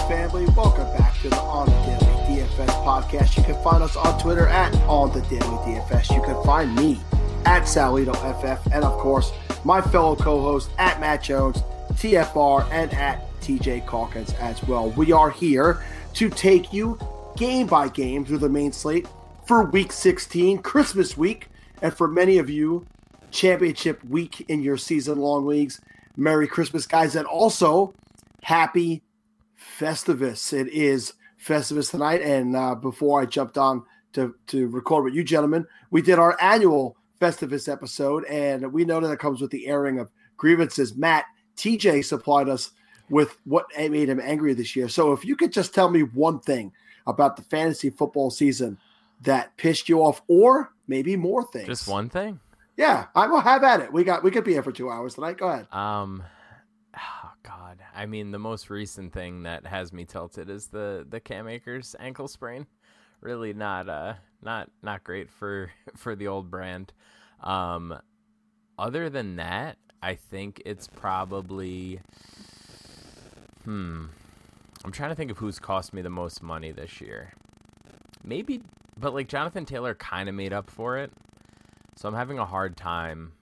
Family? Welcome back to the On the Daily DFS podcast. You can find us on Twitter at On the Daily DFS. You can find me at Sal Leto FF, and of course, my fellow co-host at Matt Jones, TFR, and at TJ Calkins as well. We are here to take you game by game through the main slate for Week 16, Christmas week, and for many of you, championship week in your season-long leagues. Merry Christmas, guys, and also happy Festivus. It is Festivus tonight, and uh, before I jumped on to to record with you gentlemen, we did our annual Festivus episode, and we know that it comes with the airing of grievances. Matt TJ supplied us with what made him angry this year. So, if you could just tell me one thing about the fantasy football season that pissed you off, or maybe more things, Just one thing. Yeah, I will have at it. We got we could be here for two hours tonight. Go ahead. Um. I mean, the most recent thing that has me tilted is the the Cam Akers ankle sprain. Really not uh not not great for for the old brand. Um, other than that, I think it's probably. Hmm. I'm trying to think of who's cost me the most money this year. Maybe, but like Jonathan Taylor kind of made up for it. So I'm having a hard time.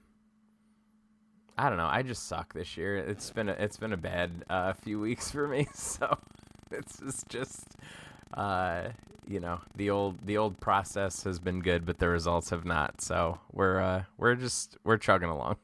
I don't know. I just suck this year. It's been a, it's been a bad uh, few weeks for me. So it's just, just uh, you know the old the old process has been good, but the results have not. So we're uh, we're just we're chugging along.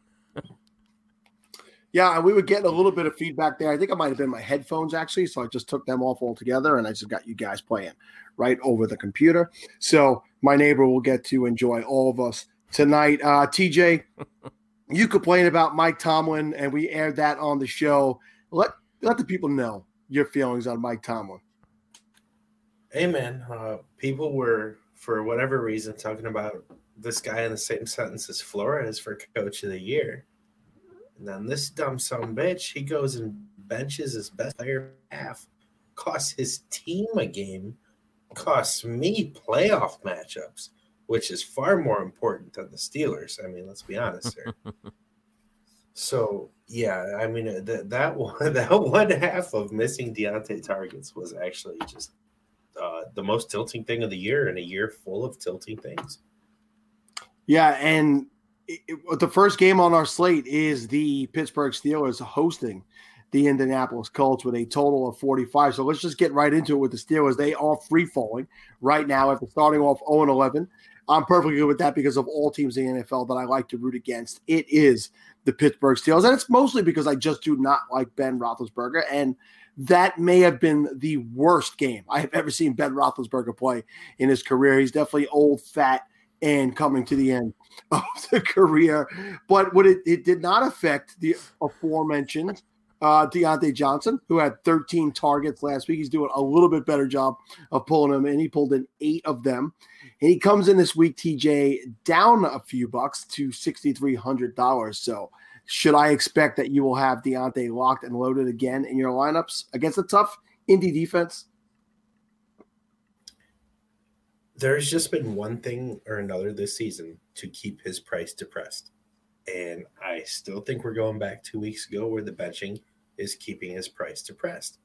Yeah, and we were getting a little bit of feedback there. I think it might have been my headphones actually, so I just took them off altogether, and I just got you guys playing right over the computer. So my neighbor will get to enjoy all of us tonight. Uh, TJ, you complain about Mike Tomlin, and we aired that on the show. Let let the people know your feelings on Mike Tomlin. Man, uh, people were for whatever reason talking about this guy in the same sentence as Flores for Coach of the Year, and then this dumb son bitch he goes and benches his best player half, costs his team a game, costs me playoff matchups, which is far more important than the Steelers. I mean, let's be honest here. So yeah, I mean uh, that that one that one half of missing Diontae targets was actually just uh, the most tilting thing of the year in a year full of tilting things. Yeah, and it, it, the first game on our slate is the Pittsburgh Steelers hosting the Indianapolis Colts with a total of 45. So let's just get right into it with the Steelers. They are free falling right now after starting off 0 11. I'm perfectly good with that because of all teams in the NFL that I like to root against. It is the Pittsburgh Steelers. And it's mostly because I just do not like Ben Roethlisberger. And that may have been the worst game I have ever seen Ben Roethlisberger play in his career. He's definitely old, fat, and coming to the end of the career. But what it, it did not affect the aforementioned uh, Diontae Johnson, who had 13 targets last week. He's doing a little bit better job of pulling them in. He pulled in eight of them. And he comes in this week, TJ, down a few bucks to $6,300. So should I expect that you will have Diontae locked and loaded again in your lineups against a tough Indy defense? There's just been one thing or another this season to keep his price depressed. And I still think we're going back two weeks ago where the benching is keeping his price depressed.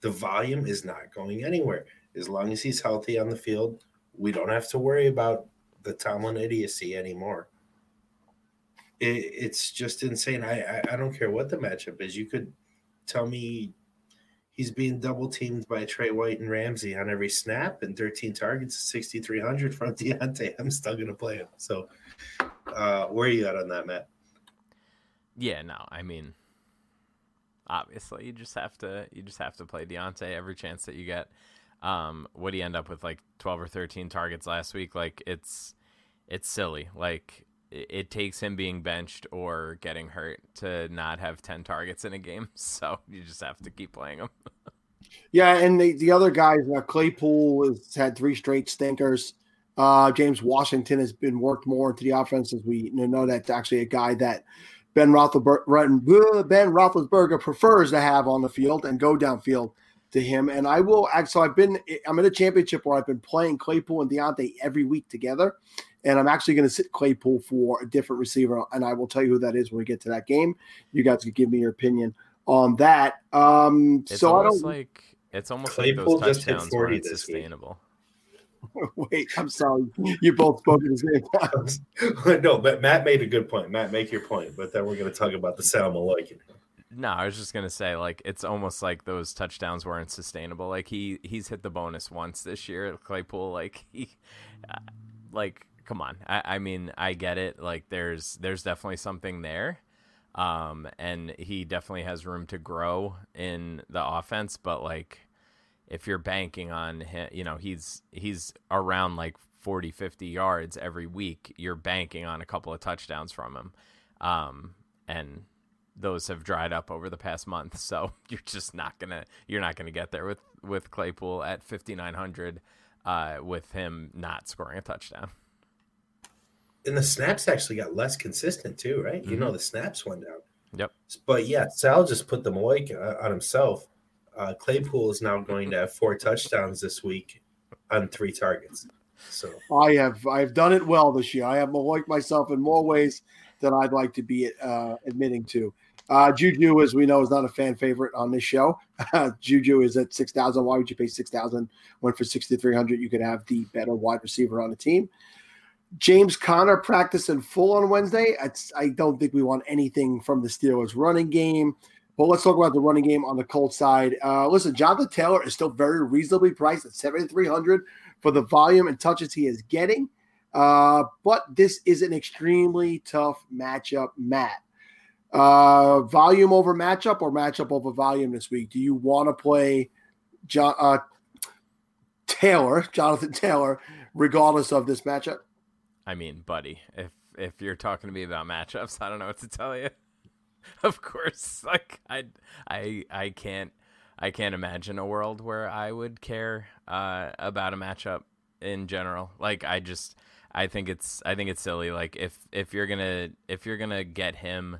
The volume is not going anywhere. As long as he's healthy on the field, we don't have to worry about the Tomlin idiocy anymore. it, it's just insane. I, I I don't care what the matchup is. You could tell me he's being double teamed by Trey White and Ramsey on every snap and 13 targets, 6,300 from Diontae. I'm still going to play him. So, uh, where are you at on that, Matt? Yeah, no, I mean, obviously, you just have to you just have to play Diontae every chance that you get. Um, would he end up with like 12 or 13 targets last week? Like, it's it's silly. Like, it, it takes him being benched or getting hurt to not have 10 targets in a game. So you just have to keep playing him. Yeah, and the, the other guys, uh, Claypool has had three straight stinkers. Uh, James Washington has been worked more into the offense as we know that's actually a guy that Ben Roethlisberger, ben Roethlisberger prefers to have on the field and go downfield to him. And I will actually, I've been, I'm in a championship where I've been playing Claypool and Diontae every week together. And I'm actually going to sit Claypool for a different receiver. And I will tell you who that is when we get to that game. You guys can give me your opinion on that. Um, it's so I almost don't like it's almost Claypool like those just hit touchdowns 40 weren't this week. sustainable. wait. I'm sorry. You both spoke at the same time. no, but Matt made a good point. Matt, make your point, but then we're going to talk about the Sal Malikin. No, I was just gonna say like it's almost like those touchdowns weren't sustainable. Like he he's hit the bonus once this year. at Claypool, like he, uh, like come on. I, I mean I get it. Like there's there's definitely something there, um, and he definitely has room to grow in the offense. But like if you're banking on him, you know he's he's around like 40, 50 yards every week. You're banking on a couple of touchdowns from him, um, and those have dried up over the past month. So you're just not gonna you're not gonna get there with with Claypool at 5900 uh, with him not scoring a touchdown. And the snaps actually got less consistent too, right? You Mhm. know, the snaps went down. Yep. But yeah, Sal just put the Malik uh, on himself. Uh, Claypool is now going to have four touchdowns this week on three targets. So I have I've done it well this year. I have like myself in more ways than I'd like to be uh, admitting to. Uh, Juju, as we know, is not a fan favorite on this show. Juju is at six thousand. Why would you pay six thousand when for sixty three hundred you could have the better wide receiver on the team? James Conner practiced in full on Wednesday. I don't think we want anything from the Steelers running game. But let's talk about the running game on the Colts side. Uh, listen, Jonathan Taylor is still very reasonably priced at seventy three hundred for the volume and touches he is getting. Uh, but this is an extremely tough matchup, Matt. Uh, volume over matchup or matchup over volume this week? Do you want to play John, uh, Taylor, Jonathan Taylor, regardless of this matchup? I mean, buddy, if if you're talking to me about matchups, I don't know what to tell you. of course, like I I I can't I can't imagine a world where I would care uh, about a matchup in general. Like I just I think it's I think it's silly. Like if if you're gonna if you're gonna get him,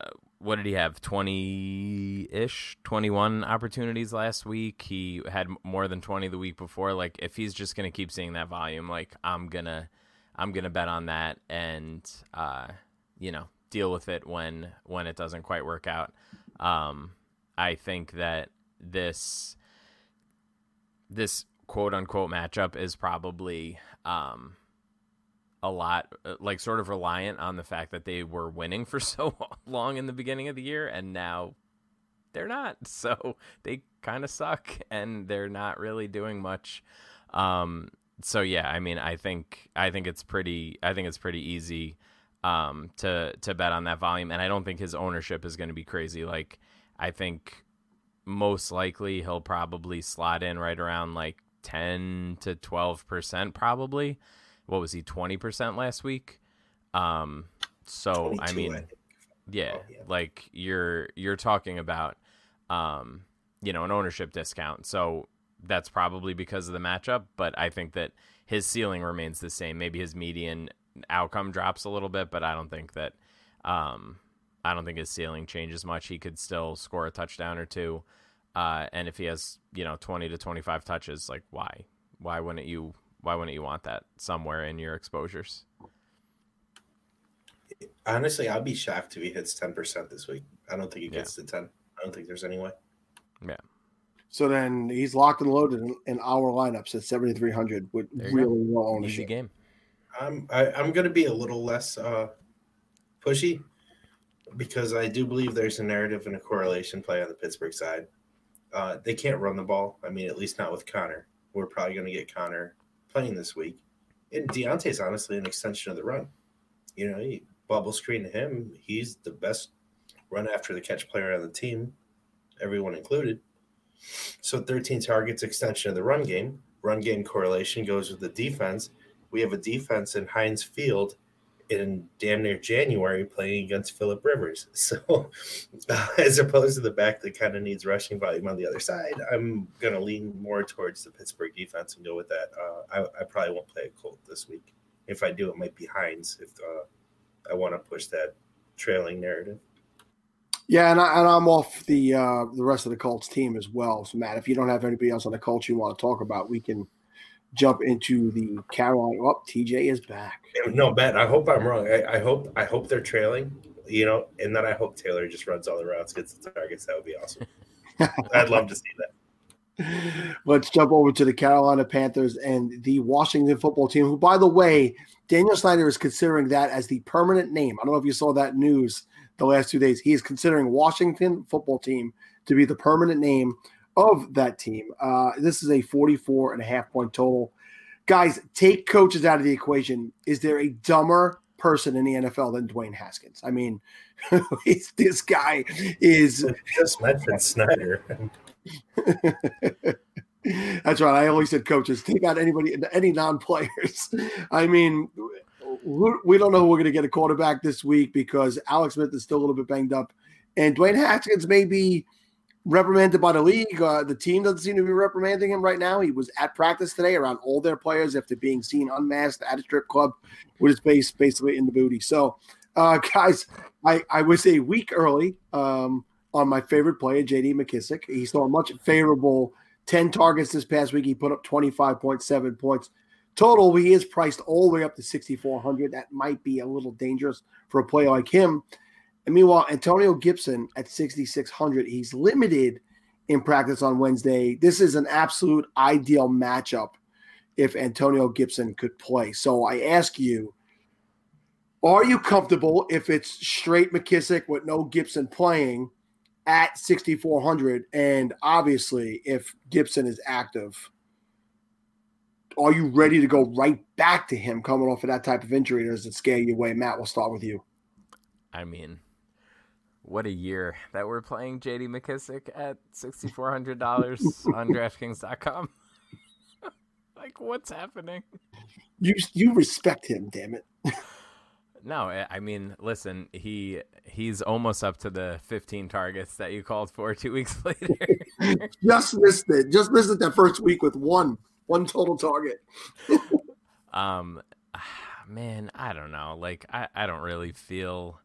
uh, what did he have? Twenty ish, twenty one opportunities last week. He had more than twenty the week before. Like if he's just gonna keep seeing that volume, like I'm gonna I'm gonna bet on that and uh, you know deal with it when when it doesn't quite work out. Um, I think that this this quote unquote matchup is probably um, a lot like sort of reliant on the fact that they were winning for so long in the beginning of the year and now they're not so they kind of suck and they're not really doing much um, so yeah i mean i think i think it's pretty i think it's pretty easy um, to to bet on that volume. And i don't think his ownership is going to be crazy. Like i think most likely he'll probably slot in right around like 10 to 12% probably. What was he 20% last week? Um so i mean think. yeah, Oh, yeah. like you're you're talking about um you know an ownership discount. So that's probably because of the matchup but i think that his ceiling remains the same. Maybe his median outcome drops a little bit but i don't think that um i don't think his ceiling changes much he could still score a touchdown or two uh and if he has you know 20 to 25 touches like why why wouldn't you why wouldn't you want that somewhere in your exposures Honestly, I'd be shocked if he hits 10% this week. I don't think he Yeah. gets to 10. I don't think there's any way. Yeah. So then he's locked and loaded in, in our lineups at 7,300 with There go. really low easy ownership. game I'm I, I'm going to be a little less uh, pushy because I do believe there's a narrative and a correlation play on the Pittsburgh side. Uh, they can't run the ball. I mean, at least not with Conner. We're probably going to get Conner playing this week. And Diontae's honestly an extension of the run. You know, bubble screen to him. He's the best run after the catch player on the team, everyone included. So 13 targets, extension of the run game. Run game correlation goes with the defense. We have a defense in Heinz Field in damn near January playing against Philip Rivers. So, as opposed to the back that kind of needs rushing volume on the other side, I'm going to lean more towards the Pittsburgh defense and go with that. Uh, I, I, probably won't play a Colt this week. If I do, it might be Hines if uh, I want to push that trailing narrative. Yeah, and, I, I'm off the uh, the rest of the Colts team as well. So Matt, if you don't have anybody else on the Colts you want to talk about, we can jump into the Carolina. Oh, TJ is back. No, Ben, I hope I'm wrong. I, I, hope I hope they're trailing, you know, and then I hope Taylor just runs all the routes, gets the targets. That would be awesome. I'd love to see that. Let's jump over to the Carolina Panthers and the Washington football team, who, by the way, Daniel Snyder is considering that as the permanent name. I don't know if you saw that news the last two days. He is considering Washington football team to be the permanent name of that team. Uh, this is a 44 and a half point total. Guys, take coaches out of the equation. Is there a dumber person in the NFL than Dwayne Haskins? I mean, this guy is just mentioned Snyder. That's right. I always said coaches. Take out anybody, any non-players. I mean, we don't know who we're going to get a quarterback this week because Alex Smith is still a little bit banged up, and Dwayne Haskins may be reprimanded by the league. Uh, the team doesn't seem to be reprimanding him right now. He was at practice today around all their players after being seen unmasked at a strip club with his face basically in the booty. So, uh, guys, I, I was a week early um, on my favorite player, JD McKissic. He saw a much favorable 10 targets this past week. He put up 25.7 points total. He is priced all the way up to 6,400. That might be a little dangerous for a player like him. And meanwhile, Antonio Gibson at 6,600, he's limited in practice on Wednesday. This is an absolute ideal matchup if Antonio Gibson could play. So I ask you, are you comfortable if it's straight McKissic with no Gibson playing at 6,400? And obviously, if Gibson is active, are you ready to go right back to him coming off of that type of injury? Or does it scare you away? Matt, we'll start with you. I mean, what a year that we're playing JD McKissic at $6,400 on DraftKings.com. like, what's happening? You you respect him, damn it. no, I mean, listen, he he's almost up to the 15 targets that you called for two weeks later. Just missed it. Just missed it that first week with one one total target. um, man, I don't know. Like, I I don't really feel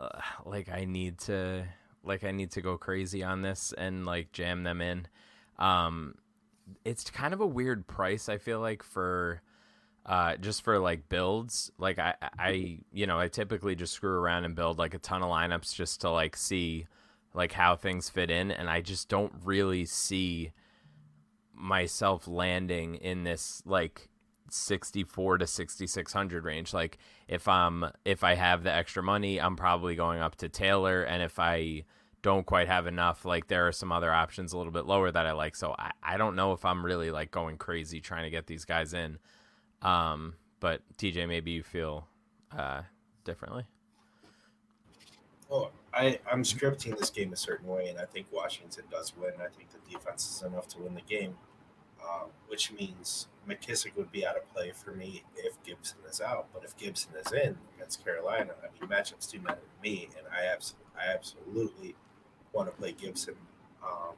uh, like I need to like I need to go crazy on this and like jam them in. Um, it's kind of a weird price. I feel like for uh, just for like builds. Like I, I, you know, I typically just screw around and build like a ton of lineups just to like see like how things fit in, and I just don't really see myself landing in this like 64 to 6600 range. Like if i'm if i have the extra money i'm probably going up to taylor. And if i don't quite have enough like there are some other options a little bit lower that i like. So i, I don't know if i'm really like going crazy trying to get these guys in. Um but tj maybe you feel uh differently. Oh i i'm scripting this game a certain way and i think washington does win. I think the defense is enough to win the game um, which means McKissic would be out of play for me if Gibson is out. But if Gibson is in against Carolina, I mean, matchups do matter to me, and I, abs- I absolutely want to play Gibson. Um,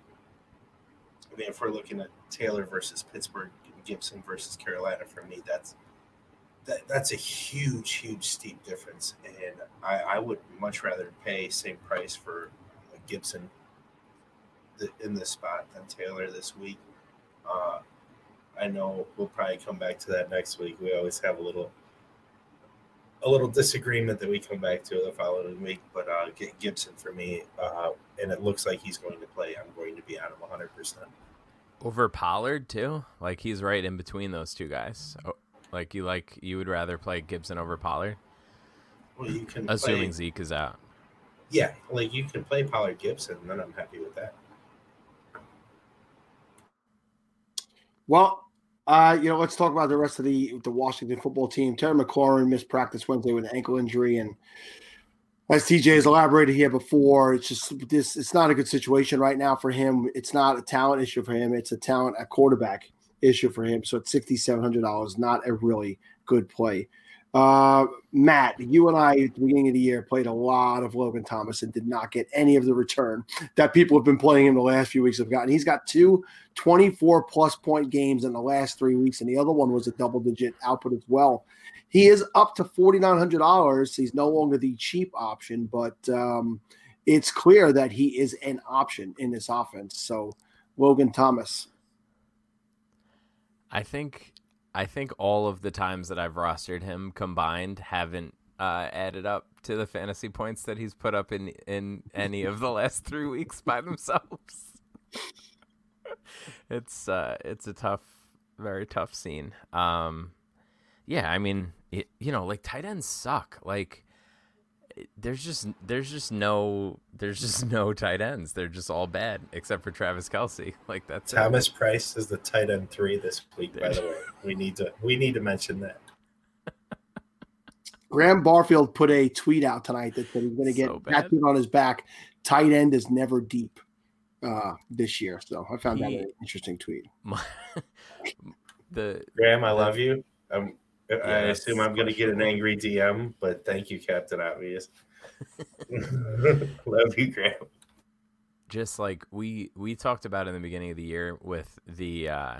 I mean, if we're looking at Taylor versus Pittsburgh, Gibson versus Carolina, for me, that's that, that's a huge, huge, steep difference, and I, I would much rather pay same price for Gibson in this spot than Taylor this week. Uh, I know we'll probably come back to that next week. We always have a little a little disagreement that we come back to the following week. But uh, Gibson for me, uh, and it looks like he's going to play. I'm going to be on him 100. percent Over Pollard too, like he's right in between those two guys. Oh, like you like you would rather play Gibson over Pollard. Well, you can Assuming play, Zeke is out. yeah, like you can play Pollard Gibson, then I'm happy with that. Well, uh, you know, let's talk about the rest of the the Washington football team. Terry McLaurin missed practice Wednesday with an ankle injury, and as TJ has elaborated here before, it's just this. It's not a good situation right now for him. It's not a talent issue for him. It's a talent at quarterback issue for him. So it's sixty seven hundred dollars. Not a really good play. Uh, Matt, you and I at the beginning of the year played a lot of Logan Thomas and did not get any of the return that people have been playing in the last few weeks have gotten. He's got two 24 plus point games in the last three weeks, and the other one was a double digit output as well. He is up to $4,900. He's no longer the cheap option, but um, it's clear that he is an option in this offense. So, Logan Thomas. I think I think all of the times that I've rostered him combined haven't uh, added up to the fantasy points that he's put up in in any of the last three weeks by themselves. it's uh, it's a tough, very tough scene. Um, yeah, I mean, it, you know, like tight ends suck. Like there's just there's just no there's just no tight ends. They're just all bad except for Travis Kelce. Like that's it. Thomas Price is the tight end three this week. By the way, we need to we need to mention that. Graham Barfield put a tweet out tonight that said he's going to get So bad. tattooed on his back. Tight end is never deep uh, this year. So I found that an interesting tweet. My- the Graham, I love you. I assume I'm going to get an angry DM, but thank you, Captain Obvious. love you, Graham. just like we we talked about in the beginning of the year with the uh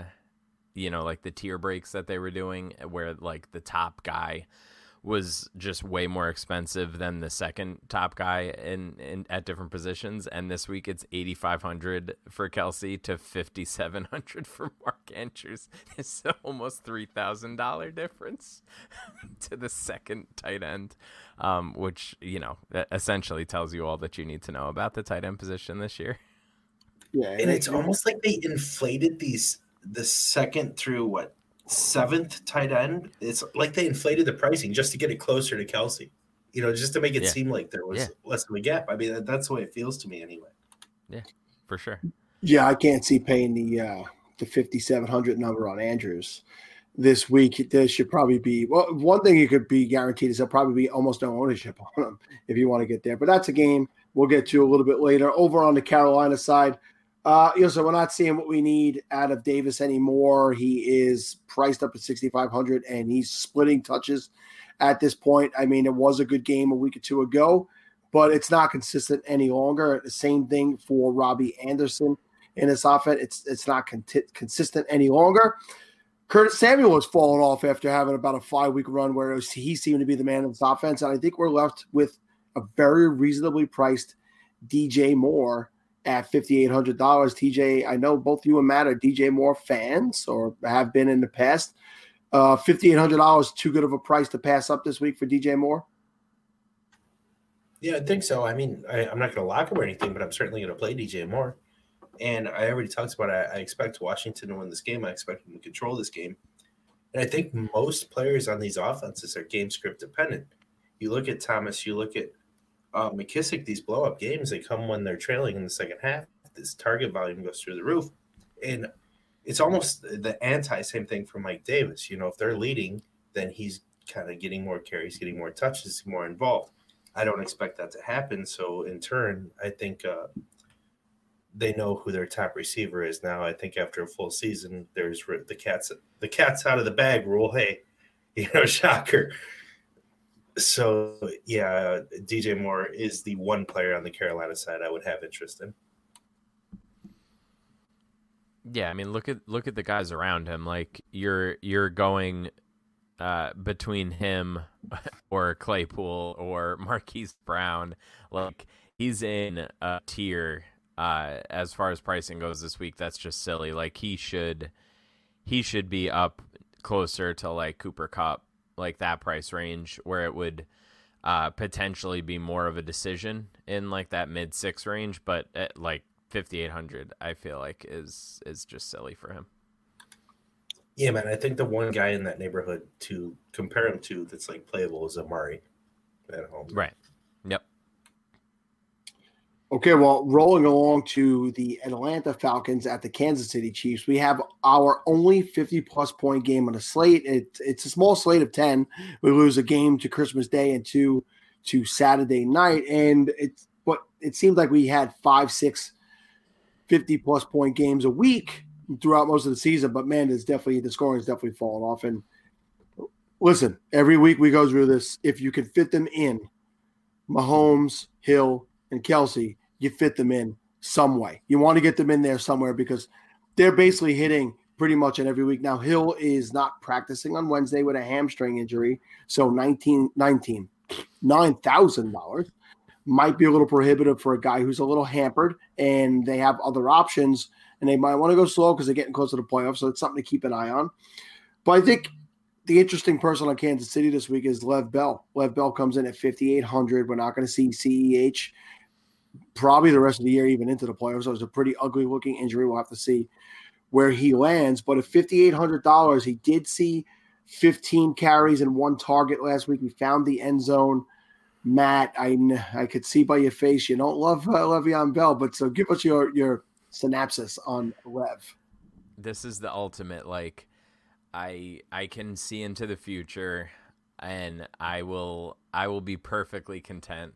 you know like the tier breaks that they were doing where like the top guy was just way more expensive than the second top guy in, in at different positions. And this week it's 8500 for Kelce to 5700 for Mark Andrews. It's almost $3000 difference to the second tight end um, which you know essentially tells you all that you need to know about the tight end position this year. Yeah, And it's almost like they inflated these the second through what seventh tight end. It's like they inflated the pricing just to get it closer to Kelce. You know, just to make it Yeah. seem like there was Yeah. less of a gap. I mean, that, that's the way it feels to me anyway. Yeah, for sure. Yeah, I can't see paying the uh, the fifty seven hundred number on Andrews this week. There should probably be well, one thing you could be guaranteed is there'll probably be almost no ownership on him if you want to get there. But that's a game we'll get to a little bit later. Over on the Carolina side, uh, you know, so we're not seeing what we need out of Davis anymore. He is priced up at sixty five hundred, and he's splitting touches at this point. I mean, it was a good game a week or two ago but it's not consistent any longer. The same thing for Robbie Anderson in this offense. It's it's not conti- consistent any longer. Curtis Samuel has fallen off after having about a five week run where was, he seemed to be the man of this offense, and I think we're left with a very reasonably priced DJ Moore at fifty eight hundred dollars. TJ, I know both you and Matt are DJ Moore fans or have been in the past. Uh, fifty eight hundred dollars too good of a price to pass up this week for DJ Moore. Yeah, I think so. I mean, I, I'm not going to lock him or anything, but I'm certainly going to play DJ Moore. And I already talked about it. I, I expect Washington to win this game. I expect them to control this game. And I think most players on these offenses are game script dependent. You look at Thomas, you look at uh, McKissic, these blow up games, they come when they're trailing in the second half. This target volume goes through the roof. And it's almost the anti same thing for Mike Davis. You know, if they're leading, then he's kind of getting more carries, getting more touches, more involved. I don't expect that to happen. So in turn, I think uh, they know who their top receiver is now. I think after a full season, there's the cats the cats out of the bag rule. Hey, you know, shocker. So yeah, DJ Moore is the one player on the Carolina side I would have interest in. Yeah, I mean look at look at the guys around him. Like you're you're going uh, between him or Claypool or Marquise Brown. Like he's in a tier uh, as far as pricing goes this week. That's just silly. Like he should he should be up closer to like Cooper Kupp, like that price range where it would uh, potentially be more of a decision in like that mid six range, but at like 5800 I feel like is is just silly for him. Yeah, man. I think the one guy in that neighborhood to compare him to that's like playable is Amari. at home. Right. Okay, well, rolling along to the Atlanta Falcons at the Kansas City Chiefs, we have our only 50 plus point game on the slate. It, it's a small slate of 10. We lose a game to Christmas Day and two to Saturday night. And it's but it seemed like we had five, six 50 plus point games a week throughout most of the season. But man, it's definitely the scoring is definitely fallen off. And listen, every week we go through this. If you can fit them in, Mahomes, Hill, and Kelce, you fit them in some way. You want to get them in there somewhere because they're basically hitting pretty much in every week. Now, Hill is not practicing on Wednesday with a hamstring injury. So 19, 19 $9,000 might be a little prohibitive for a guy who's a little hampered and they have other options and they might want to go slow because they're getting close to the playoffs. So it's something to keep an eye on. But I think the interesting person on Kansas City this week is Lev Bell. Lev Bell comes in at 5,800. We're not going to see CEH probably the rest of the year, even into the playoffs. So it was a pretty ugly looking injury. We'll have to see where he lands. But at $5,800, he did see 15 carries and one target last week. He found the end zone. Matt, I I could see by your face you don't love uh, Le'Veon Bell, but so give us your your synopsis on Lev. This is the ultimate like I I can see into the future and I will I will be perfectly content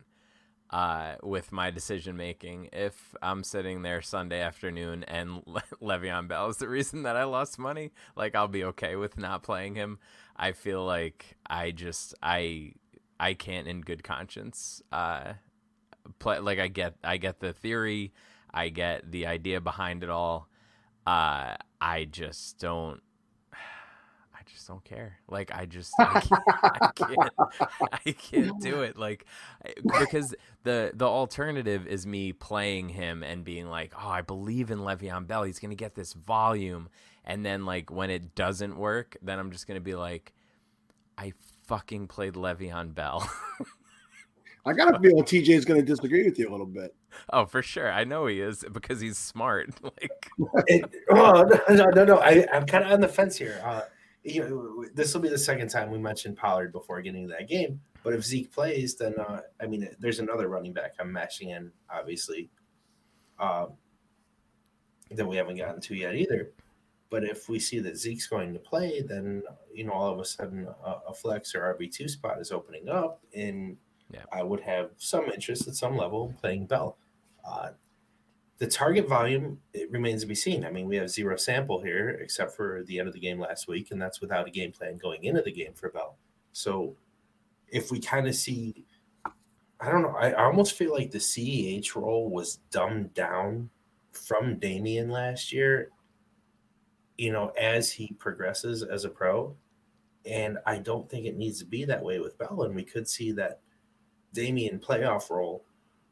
uh, with my decision making if I'm sitting there Sunday afternoon and Le- Le'Veon Bell is the reason that I lost money. Like I'll be okay with not playing him. I feel like I just I I can't in good conscience uh, play. Like I get I get the theory, I get the idea behind it all. Uh, I just don't just don't care. Like I just I can't, I can't, I can't do it. Like because the the alternative is me playing him and being like, oh, I believe in Le'Veon Bell. He's gonna get this volume, and then like when it doesn't work, then I'm just gonna be like, I fucking played Le'Veon Bell. I got a feeling TJ is going to disagree with you a little bit. Oh, for sure. I know he is because he's smart. Like, it, oh, no, no, no. I, I'm kind of on the fence here. Uh, you know, this will be the second time we mentioned Pollard before getting to that game. But if Zeke plays, then uh, I mean, there's another running back I'm matching in, obviously, uh, that we haven't gotten to yet either. But if we see that Zeke's going to play, then you know, all of a sudden, a, a flex or RB two spot is opening up, and yeah. I would have some interest at some level playing Bell. Uh, the target volume it remains to be seen. I mean, we have zero sample here except for the end of the game last week, and that's without a game plan going into the game for Bell. So if we kind of see, I don't know, I, almost feel like the CEH role was dumbed down from Damien last year, you know, as he progresses as a pro. And I don't think it needs to be that way with Bell. And we could see that Damien playoff role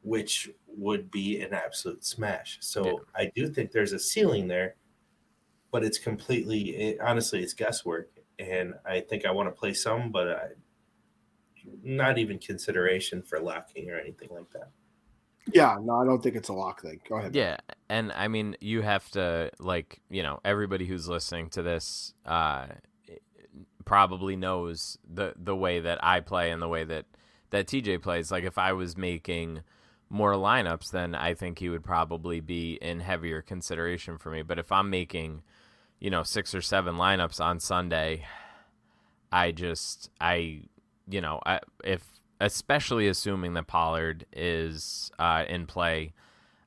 which would be an absolute smash. So yeah. I do think there's a ceiling there, but it's completely, it, honestly, it's guesswork. And I think I want to play some, but I, not even consideration for locking or anything like that. Yeah, no, I don't think it's a lock thing. Go ahead. Yeah, and I mean, you have to like, you know, everybody who's listening to this uh, probably knows the the way that I play and the way that that TJ plays. Like, if I was making more lineups, then I think he would probably be in heavier consideration for me. But if I'm making, you know, six or seven lineups on Sunday, I just I you know I, if especially assuming that Pollard is uh, in play,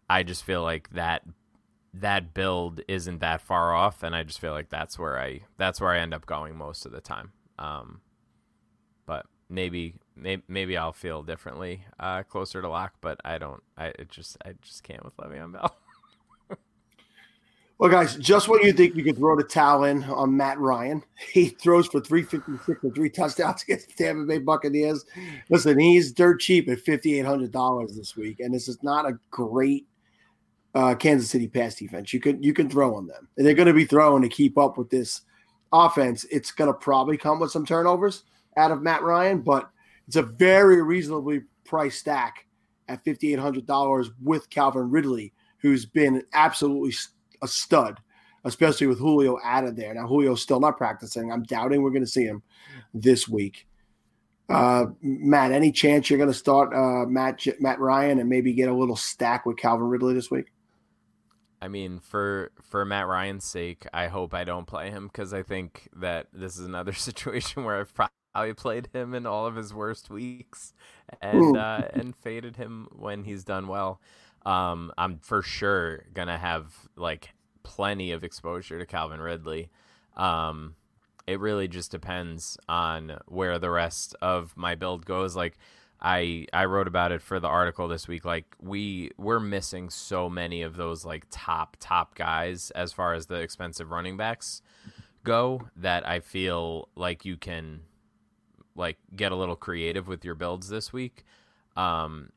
I just feel like that that build isn't that far off, and I just feel like that's where I that's where I end up going most of the time. Um, but maybe maybe, maybe I'll feel differently uh, closer to lock, but I don't. I just I just can't with Le'Veon Bell. well, guys, just when you think you could throw the towel in on Matt Ryan, he throws for three fifty six and three touchdowns against the Tampa Bay Buccaneers. Listen, he's dirt cheap at fifty eight hundred dollars this week, and this is not a great uh, Kansas City pass defense. You can you can throw on them, and they're going to be throwing to keep up with this offense. It's going to probably come with some turnovers out of Matt Ryan, but it's a very reasonably priced stack at $5,800 with Calvin Ridley, who's been absolutely a stud, especially with Julio added there. Now, Julio's still not practicing. I'm doubting we're going to see him this week. Uh, Matt, any chance you're going to start uh, Matt Matt Ryan and maybe get a little stack with Calvin Ridley this week? I mean, for for Matt Ryan's sake, I hope I don't play him because I think that this is another situation where I've probably played him in all of his worst weeks and uh, and faded him when he's done well. Um, I'm for sure gonna have like plenty of exposure to Calvin Ridley. Um, it really just depends on where the rest of my build goes. Like I I wrote about it for the article this week. Like we we're missing so many of those like top top guys as far as the expensive running backs go that I feel like you can like get a little creative with your builds this week. Um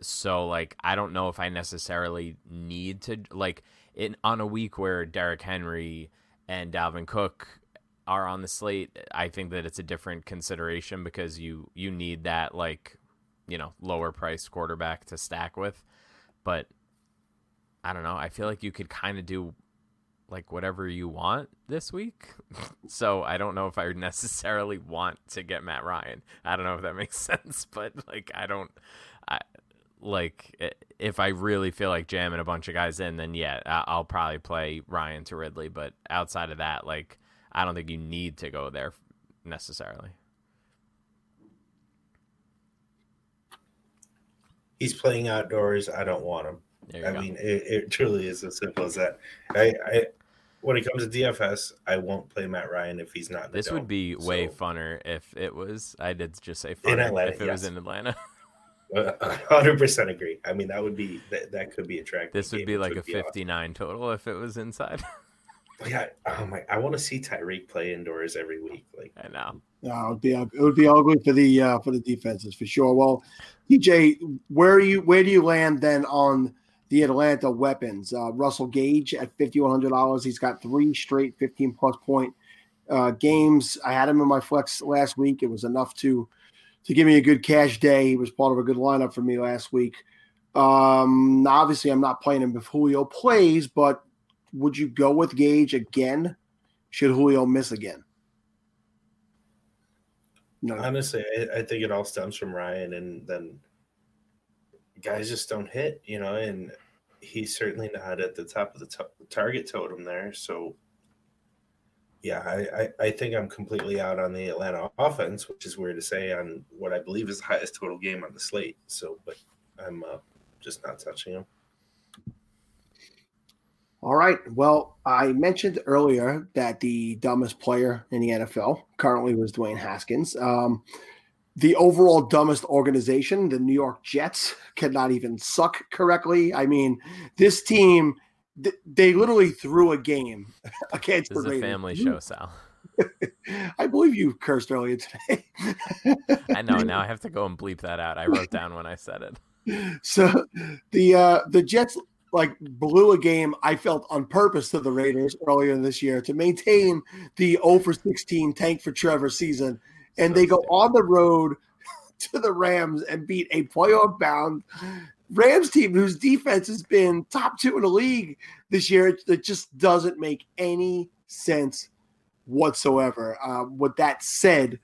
so like I don't know if I necessarily need to like in on a week where Derrick Henry and Dalvin Cook are on the slate, I think that it's a different consideration because you you need that like you know lower price quarterback to stack with. But I don't know. I feel like you could kind of do like whatever you want this week. so I don't know if I necessarily want to get Matt Ryan. I don't know if that makes sense, but like I don't I like if I really feel like jamming a bunch of guys in, then yeah, I'll probably play Ryan to Ridley. But outside of that, like I don't think you need to go there necessarily. He's playing outdoors. I don't want him. I go. mean, it, it, truly is as simple as that. I, I, when it comes to DFS, I won't play Matt Ryan if he's not. this dome. would be way funner if it was. I did just say funner in Atlanta, if it yes. was in Atlanta. Hundred percent agree. I mean, that would be that, that could be attractive. This would be like would a fifty-nine awesome. total if it was inside. yeah, oh my! I want to see Tyreek play indoors every week. Like I know. Yeah, it would be it would be ugly for the uh, for the defenses for sure. Well, TJ, where are you where do you land then on the Atlanta weapons? Uh, Russell Gage at fifty one hundred dollars. He's got three straight fifteen plus point uh, games. I had him in my flex last week. It was enough to to give me a good cash day. He was part of a good lineup for me last week. Um, obviously, I'm not playing him if Julio plays, but would you go with Gage again? Should Julio miss again? No. Honestly, I, I think it all stems from Ryan, and then guys just don't hit, you know, and he's certainly not at the top of the t- target totem there. So yeah, I, I, I, think I'm completely out on the Atlanta offense, which is weird to say on what I believe is the highest total game on the slate. So, but I'm uh, just not touching him. All right. Well, I mentioned earlier that the dumbest player in the NFL currently was Dwayne Haskins. Um, the overall dumbest organization, the New York Jets, cannot even suck correctly. I mean, this team they literally threw a game against this the is a family show, Sal. I believe you cursed earlier today. I know. Now I have to go and bleep that out. I wrote down when I said it. So the uh, the Jets like blew a game I felt on purpose to the Raiders earlier this year to maintain the 0 for 16 tank for Trevor season, and so they go on the road to the Rams and beat a playoff bound Rams team whose defense has been top two in the league this year. It, it just doesn't make any sense whatsoever. Uh, with that said,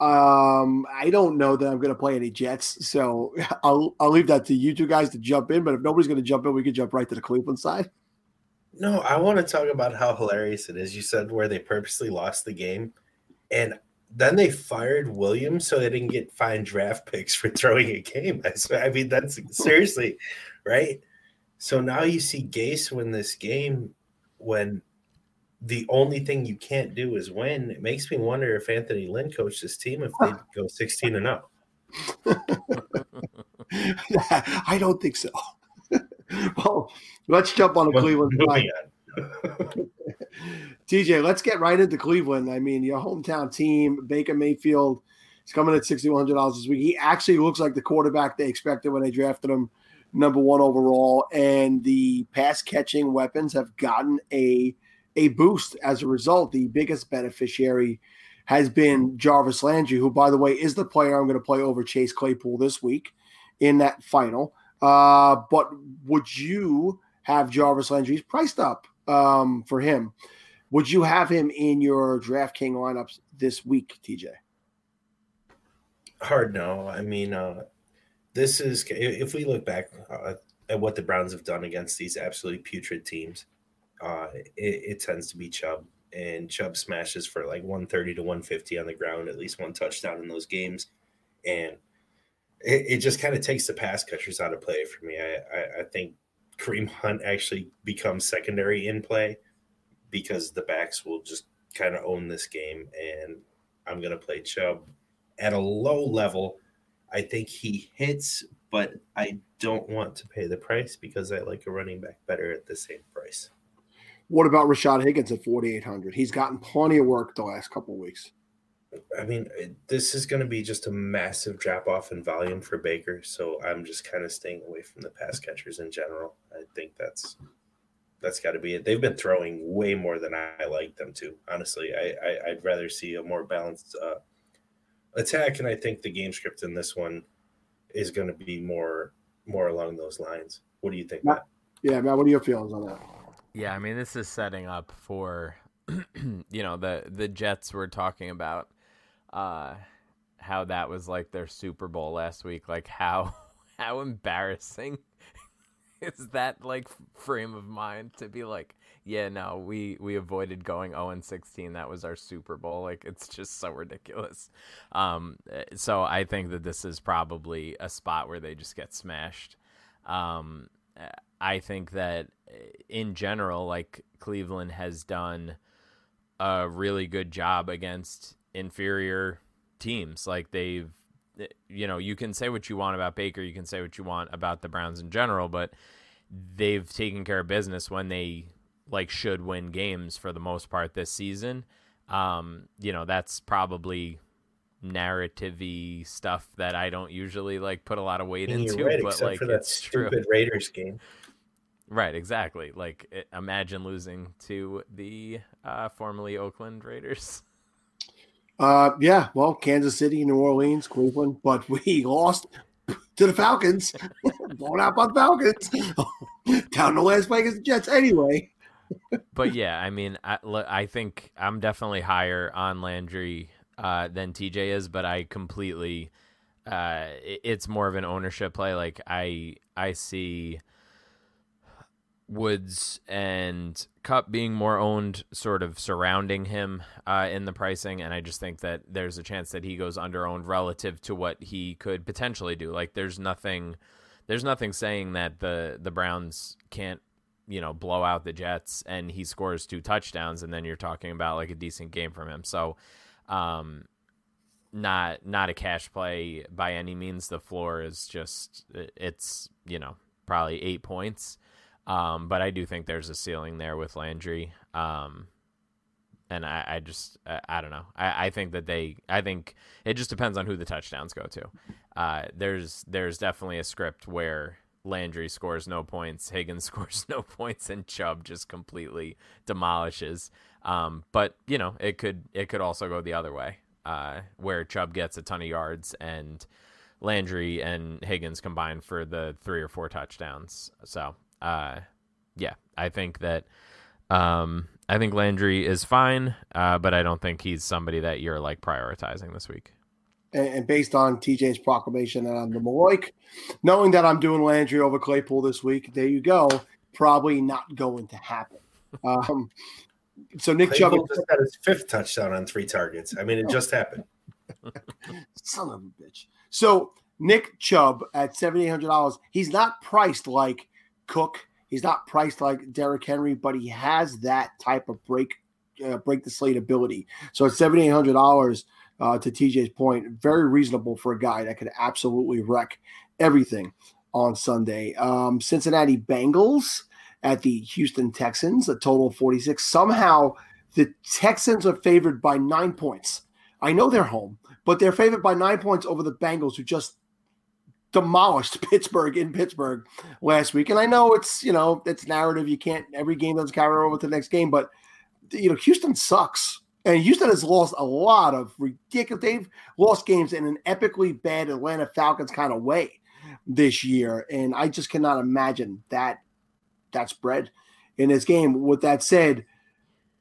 um, I don't know that I'm going to play any Jets, so I'll I'll leave that to you two guys to jump in. But if nobody's going to jump in, we can jump right to the Cleveland side. No, I want to talk about how hilarious it is. You said where they purposely lost the game, and then they fired Williams so they didn't get fine draft picks for throwing a game. I mean, that's seriously right. So now you see Gase win this game when the only thing you can't do is win. It makes me wonder if Anthony Lynn coached this team if they go 16 and up. I don't think so. well, let's jump on a Cleveland side. TJ, let's get right into Cleveland. I mean, your hometown team, Baker Mayfield, is coming at $6,100 this week. He actually looks like the quarterback they expected when they drafted him number one overall. And the pass catching weapons have gotten a, a boost as a result. The biggest beneficiary has been Jarvis Landry, who, by the way, is the player I'm going to play over Chase Claypool this week in that final. Uh, but would you have Jarvis Landry's priced up um, for him. Would you have him in your DraftKings lineups this week, TJ? Hard no. I mean, uh, this is if we look back uh, at what the Browns have done against these absolutely putrid teams, uh, it, it, tends to be Chubb, and Chubb smashes for like 130 to 150 on the ground, at least one touchdown in those games, and it, it just kind of takes the pass catchers out of play for me. I, I, I think Kareem Hunt actually becomes secondary in play because the backs will just kind of own this game, and I'm going to play Chubb at a low level. I think he hits, but I don't want to pay the price because I like a running back better at the same price. What about Rashad Higgins at 4,800? He's gotten plenty of work the last couple weeks. I mean, this is going to be just a massive drop off in volume for Baker. So I'm just kind of staying away from the pass catchers in general. I think that's that's got to be it. They've been throwing way more than I like them to. Honestly, I, I would rather see a more balanced uh, attack, and I think the game script in this one is going to be more more along those lines. What do you think? Matt? Yeah, Matt. What are your feelings on that? Yeah, I mean, this is setting up for you know the the Jets we're talking about uh, how that was like their Super Bowl last week. Like how how embarrassing is that like frame of mind to be like, yeah, no, we we avoided going 0 and 16. That was our Super Bowl. Like it's just so ridiculous. Um, so I think that this is probably a spot where they just get smashed. Um, I think that in general, like Cleveland has done a really good job against inferior teams. Like they've, you know, you can say what you want about Baker, you can say what you want about the Browns in general, but they've taken care of business when they like should win games for the most part this season. Um, you know, that's probably narrativey stuff that I don't usually like put a lot of weight into, right, but like for that stupid true. Raiders game. Right, exactly. Like it, imagine losing to the uh, formerly Oakland Raiders. Uh, yeah, well, Kansas City, New Orleans, Cleveland, but we lost to the Falcons. Blown out by the Falcons. Down to Las Vegas Jets anyway. but yeah, I mean, I, I think I'm definitely higher on Landry uh, than TJ is, but I completely, uh, it's more of an ownership play. Like I, I see Woods and Kupp being more owned, sort of surrounding him uh, in the pricing, and I just think that there's a chance that he goes under owned relative to what he could potentially do. Like there's nothing, there's nothing saying that the the Browns can't, you know, blow out the Jets and he scores two touchdowns, and then you're talking about like a decent game from him. So, um, not not a cash play by any means. The floor is just it's you know probably eight points. Um, but I do think there's a ceiling there with Landry. Um, and I, I just I, I, don't know. I, I think that they I think it just depends on who the touchdowns go to. Uh, there's there's definitely a script where Landry scores no points, Higgins scores no points, and Chubb just completely demolishes. Um, but you know it could it could also go the other way, uh, where Chubb gets a ton of yards and Landry and Higgins combine for the three or four touchdowns. So uh, yeah, I think that um, I think Landry is fine, uh, but I don't think he's somebody that you're like prioritizing this week. And, based on TJ's proclamation that I'm the Maloik, knowing that I'm doing Landry over Claypool this week, there you go. Probably not going to happen. Um, so Nick Chubb just got his fifth touchdown on three targets. I mean, it just happened. Son of a bitch. So Nick Chubb at seventy eight hundred dollars. He's not priced like Cook. He's not priced like Derrick Henry, but he has that type of break uh, break the slate ability. So at seventy eight hundred dollars, uh, to TJ's point, very reasonable for a guy that could absolutely wreck everything on Sunday. Um, Cincinnati Bengals at the Houston Texans, a total of forty six. Somehow the Texans are favored by nine points. I know they're home, but they're favored by nine points over the Bengals, who just demolished Pittsburgh in Pittsburgh last week. And I know it's, you know, it's narrative. You can't, every game doesn't carry over to the next game, but, you know, Houston sucks. And Houston has lost a lot of ridiculous, they've lost games in an epically bad Atlanta Falcons kind of way this year. And I just cannot imagine that that spread in this game. With that said,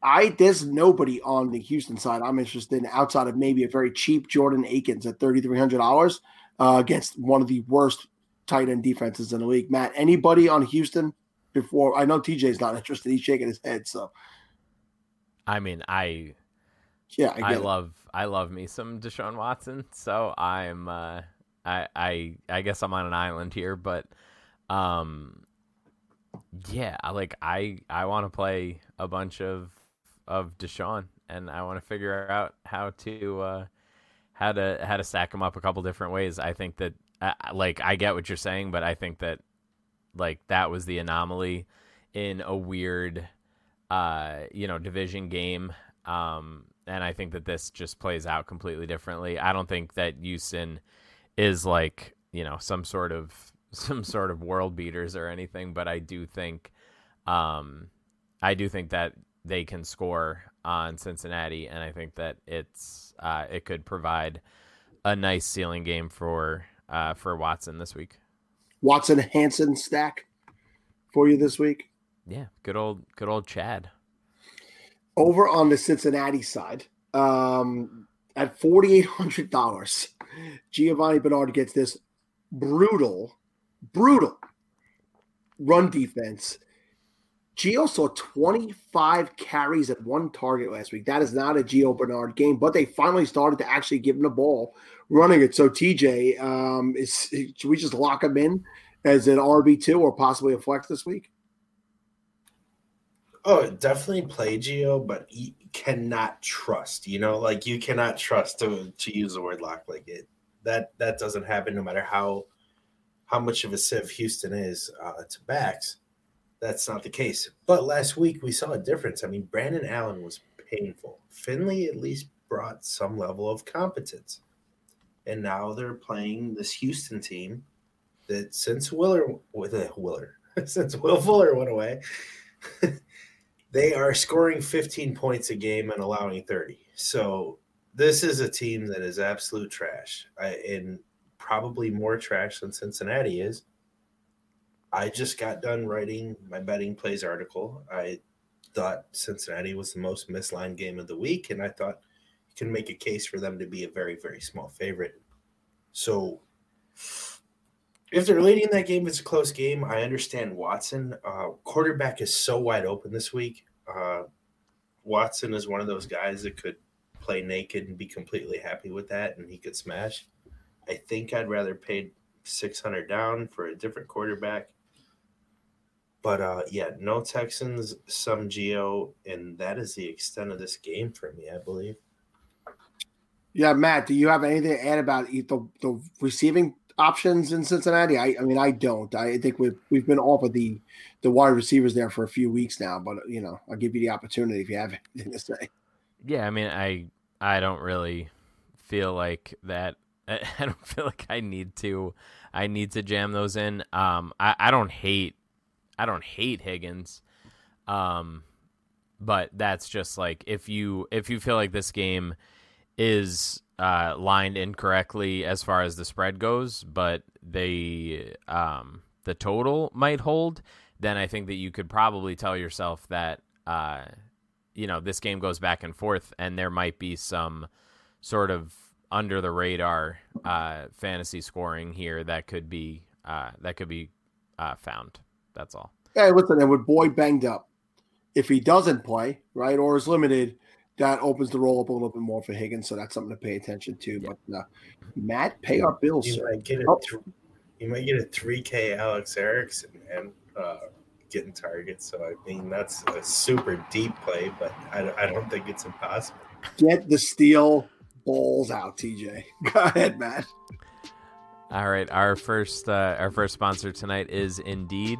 I there's nobody on the Houston side I'm interested in outside of maybe a very cheap Jordan Akins at thirty three hundred dollars uh, against one of the worst tight end defenses in the league. Matt, anybody on Houston before? I know TJ's not interested. He's shaking his head. So, I mean, I yeah, I, I love I love me some Deshaun Watson. So I'm uh, I I I guess I'm on an island here, but um, yeah, like I I want to play a bunch of of Deshaun, and I want to figure out how to uh, how to how to stack them up a couple different ways. I think that uh, like I get what you're saying, but I think that like that was the anomaly in a weird uh, you know division game. Um, and I think that this just plays out completely differently. I don't think that Houston is like you know some sort of some sort of world beaters or anything, but I do think um, I do think that they can score on Cincinnati, and I think that it's uh, it could provide a nice ceiling game for uh, for Watson this week. Watson Hansen stack for you this week. Yeah, good old good old Chad. Over on the Cincinnati side, um, at forty eight hundred dollars, Giovani Bernard gets this brutal, brutal run defense Gio saw 25 carries at one target last week. That is not a Gio Bernard game, but they finally started to actually give him the ball running it. So TJ, um, is should we just lock him in as an RB two or possibly a flex this week? Oh, definitely play Gio, but you cannot trust. You know, like you cannot trust to to use the word lock like it. That that doesn't happen no matter how how much of a sieve Houston is uh, to backs that's not the case. But last week we saw a difference. I mean, Brandon Allen was painful. Finley at least brought some level of competence. And now they're playing this Houston team that since Willer with uh, a Willer, since Will Fuller went away, they are scoring 15 points a game and allowing 30. So this is a team that is absolute trash, I, and probably more trash than Cincinnati is. I just got done writing my betting plays article. I thought Cincinnati was the most mislined game of the week, and I thought you can make a case for them to be a very, very small favorite. So if they're leading that game, it's a close game. I understand Watson. Uh, quarterback is so wide open this week. Uh, Watson is one of those guys that could play naked and be completely happy with that, and he could smash. I think I'd rather pay 600 down for a different quarterback but uh, yeah, no Texans, some Gio, and that is the extent of this game for me, I believe. Yeah, Matt, do you have anything to add about the, the receiving options in Cincinnati? I, I mean, I don't. I think we've we've been off of the the wide receivers there for a few weeks now, but you know, I'll give you the opportunity if you have anything to say. Yeah, I mean, I I don't really feel like that. I don't feel like I need to. I need to jam those in. Um, I, I don't hate I don't hate Higgins. Um, but that's just like if you if you feel like this game is uh, lined incorrectly as far as the spread goes, but they um, the total might hold, then I think that you could probably tell yourself that uh, you know this game goes back and forth, and there might be some sort of under the radar uh, fantasy scoring here that could be uh, that could be uh, found. That's all. Hey, listen, and with Boyd banged up, if he doesn't play, right, or is limited, that opens the roll up a little bit more for Higgins. So that's something to pay attention to. Yeah. But uh, Matt, pay our bills. You sir. might get a oh. th- you might get a three K Alex Erickson and uh, getting targets. So I mean that's a super deep play, but I, I don't think it's impossible. Get the steel balls out, TJ. Go ahead, Matt. All right, our first uh, our first sponsor tonight is Indeed.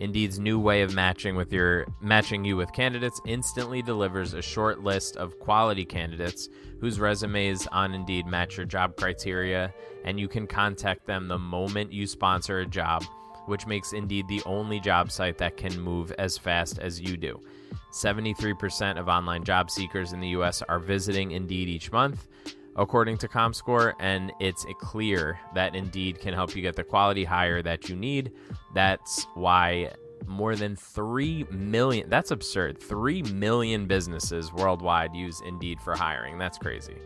Indeed's new way of matching with your matching you with candidates instantly delivers a short list of quality candidates whose resumes on Indeed match your job criteria, and you can contact them the moment you sponsor a job, which makes Indeed the only job site that can move as fast as you do. 73% of online job seekers in the US are visiting Indeed each month according to ComScore, and it's clear that Indeed can help you get the quality hire that you need. That's why more than 3 million, that's absurd, 3 million businesses worldwide use Indeed for hiring. That's crazy.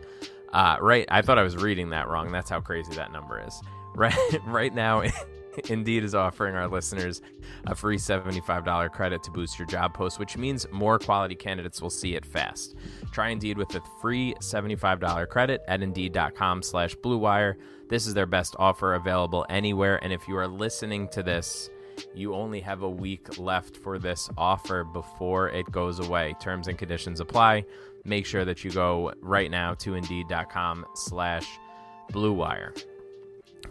Uh, right, I thought I was reading that wrong. That's how crazy that number is. Right, right now, Indeed is offering our listeners a free $75 credit to boost your job post, which means more quality candidates will see it fast. Try Indeed with a free $75 credit at Indeed.com slash BlueWire. This is their best offer available anywhere. And if you are listening to this, you only have a week left for this offer before it goes away. Terms and conditions apply. Make sure that you go right now to Indeed.com slash BlueWire.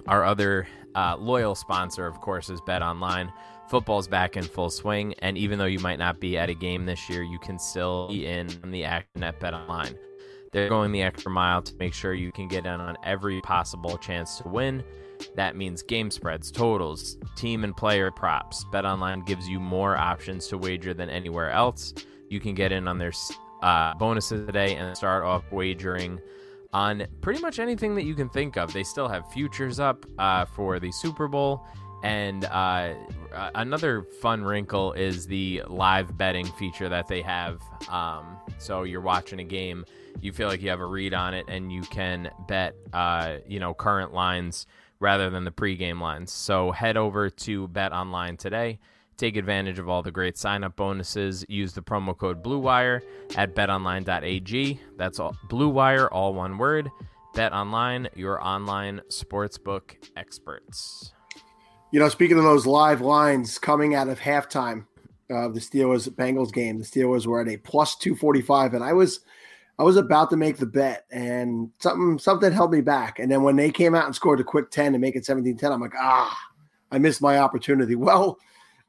Our other uh, loyal sponsor, of course, is Bet Online. Football's back in full swing, and even though you might not be at a game this year, you can still be in on the action at Bet Online. They're going the extra mile to make sure you can get in on every possible chance to win. That means game spreads, totals, team and player props. BetOnline gives you more options to wager than anywhere else. You can get in on their uh, bonuses today and start off wagering on pretty much anything that you can think of. They still have futures up uh, for the Super Bowl. And uh, another fun wrinkle is the live betting feature that they have. Um, so you're watching a game, you feel like you have a read on it, and you can bet, uh, you know, current lines rather than the pregame lines. So head over to Bet Online today Take advantage of all the great sign up bonuses. Use the promo code BlueWire at betonline.ag. That's all BlueWire, all one word. Bet Online, your online sportsbook experts. You know, speaking of those live lines coming out of halftime of the Steelers Bengals game, the Steelers were at a plus 245 and I was I was about to make the bet and something something held me back. And then when they came out and scored a quick 10 to make it 17-10, I'm like, "Ah, I missed my opportunity." Well,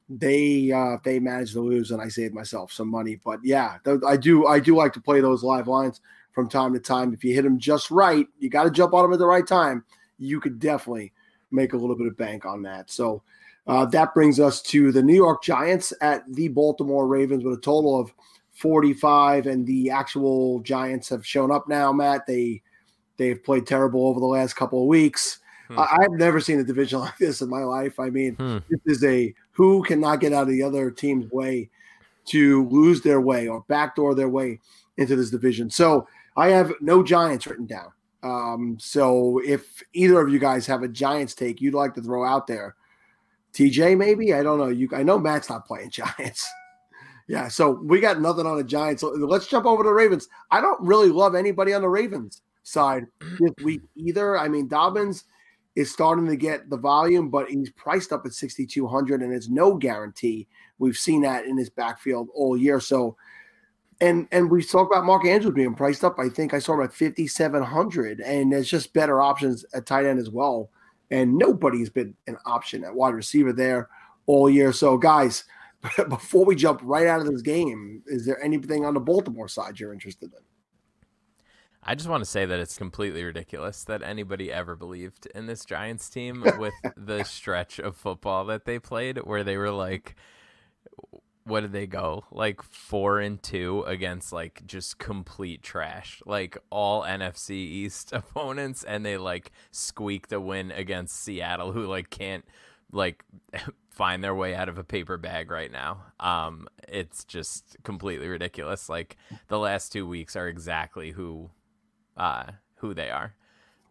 they uh, they managed to lose, and I saved myself some money. But yeah, th- I do I do like to play those live lines from time to time. If you hit them just right, you got to jump on them at the right time. You could definitely make a little bit of bank on that. So uh, that brings us to the New York Giants at the Baltimore Ravens with a total of 45, and the actual Giants have shown up now. Matt, they they've played terrible over the last couple of weeks. Hmm. I, have never seen a division like this in my life. I mean, hmm. this is a who cannot get out of the other team's way to lose their way or backdoor their way into this division. So I have no Giants written down. Um, so if either of you guys have a Giants take you'd like to throw out there, TJ maybe I don't know. You I know Matt's not playing Giants. yeah, so we got nothing on the Giants. So let's jump over to the Ravens. I don't really love anybody on the Ravens side this week either. I mean Dobbins is starting to get the volume, but he's priced up at 6,200 and it's no guarantee. We've seen that in his backfield all year. So, and and we talked about Mark Andrews being priced up. I think I saw him at 5,700, and there's just better options at tight end as well. And nobody's been an option at wide receiver there all year. So, guys, before we jump right out of this game, is there anything on the Baltimore side you're interested in? I just want to say that it's completely ridiculous that anybody ever believed in this Giants team with the stretch of football that they played, where they were like, what did they go like four and two against like just complete trash, like all NFC East opponents, and they like squeaked a win against Seattle, who like can't like find their way out of a paper bag right now. Um, it's just completely ridiculous. Like the last two weeks are exactly who uh, who they are,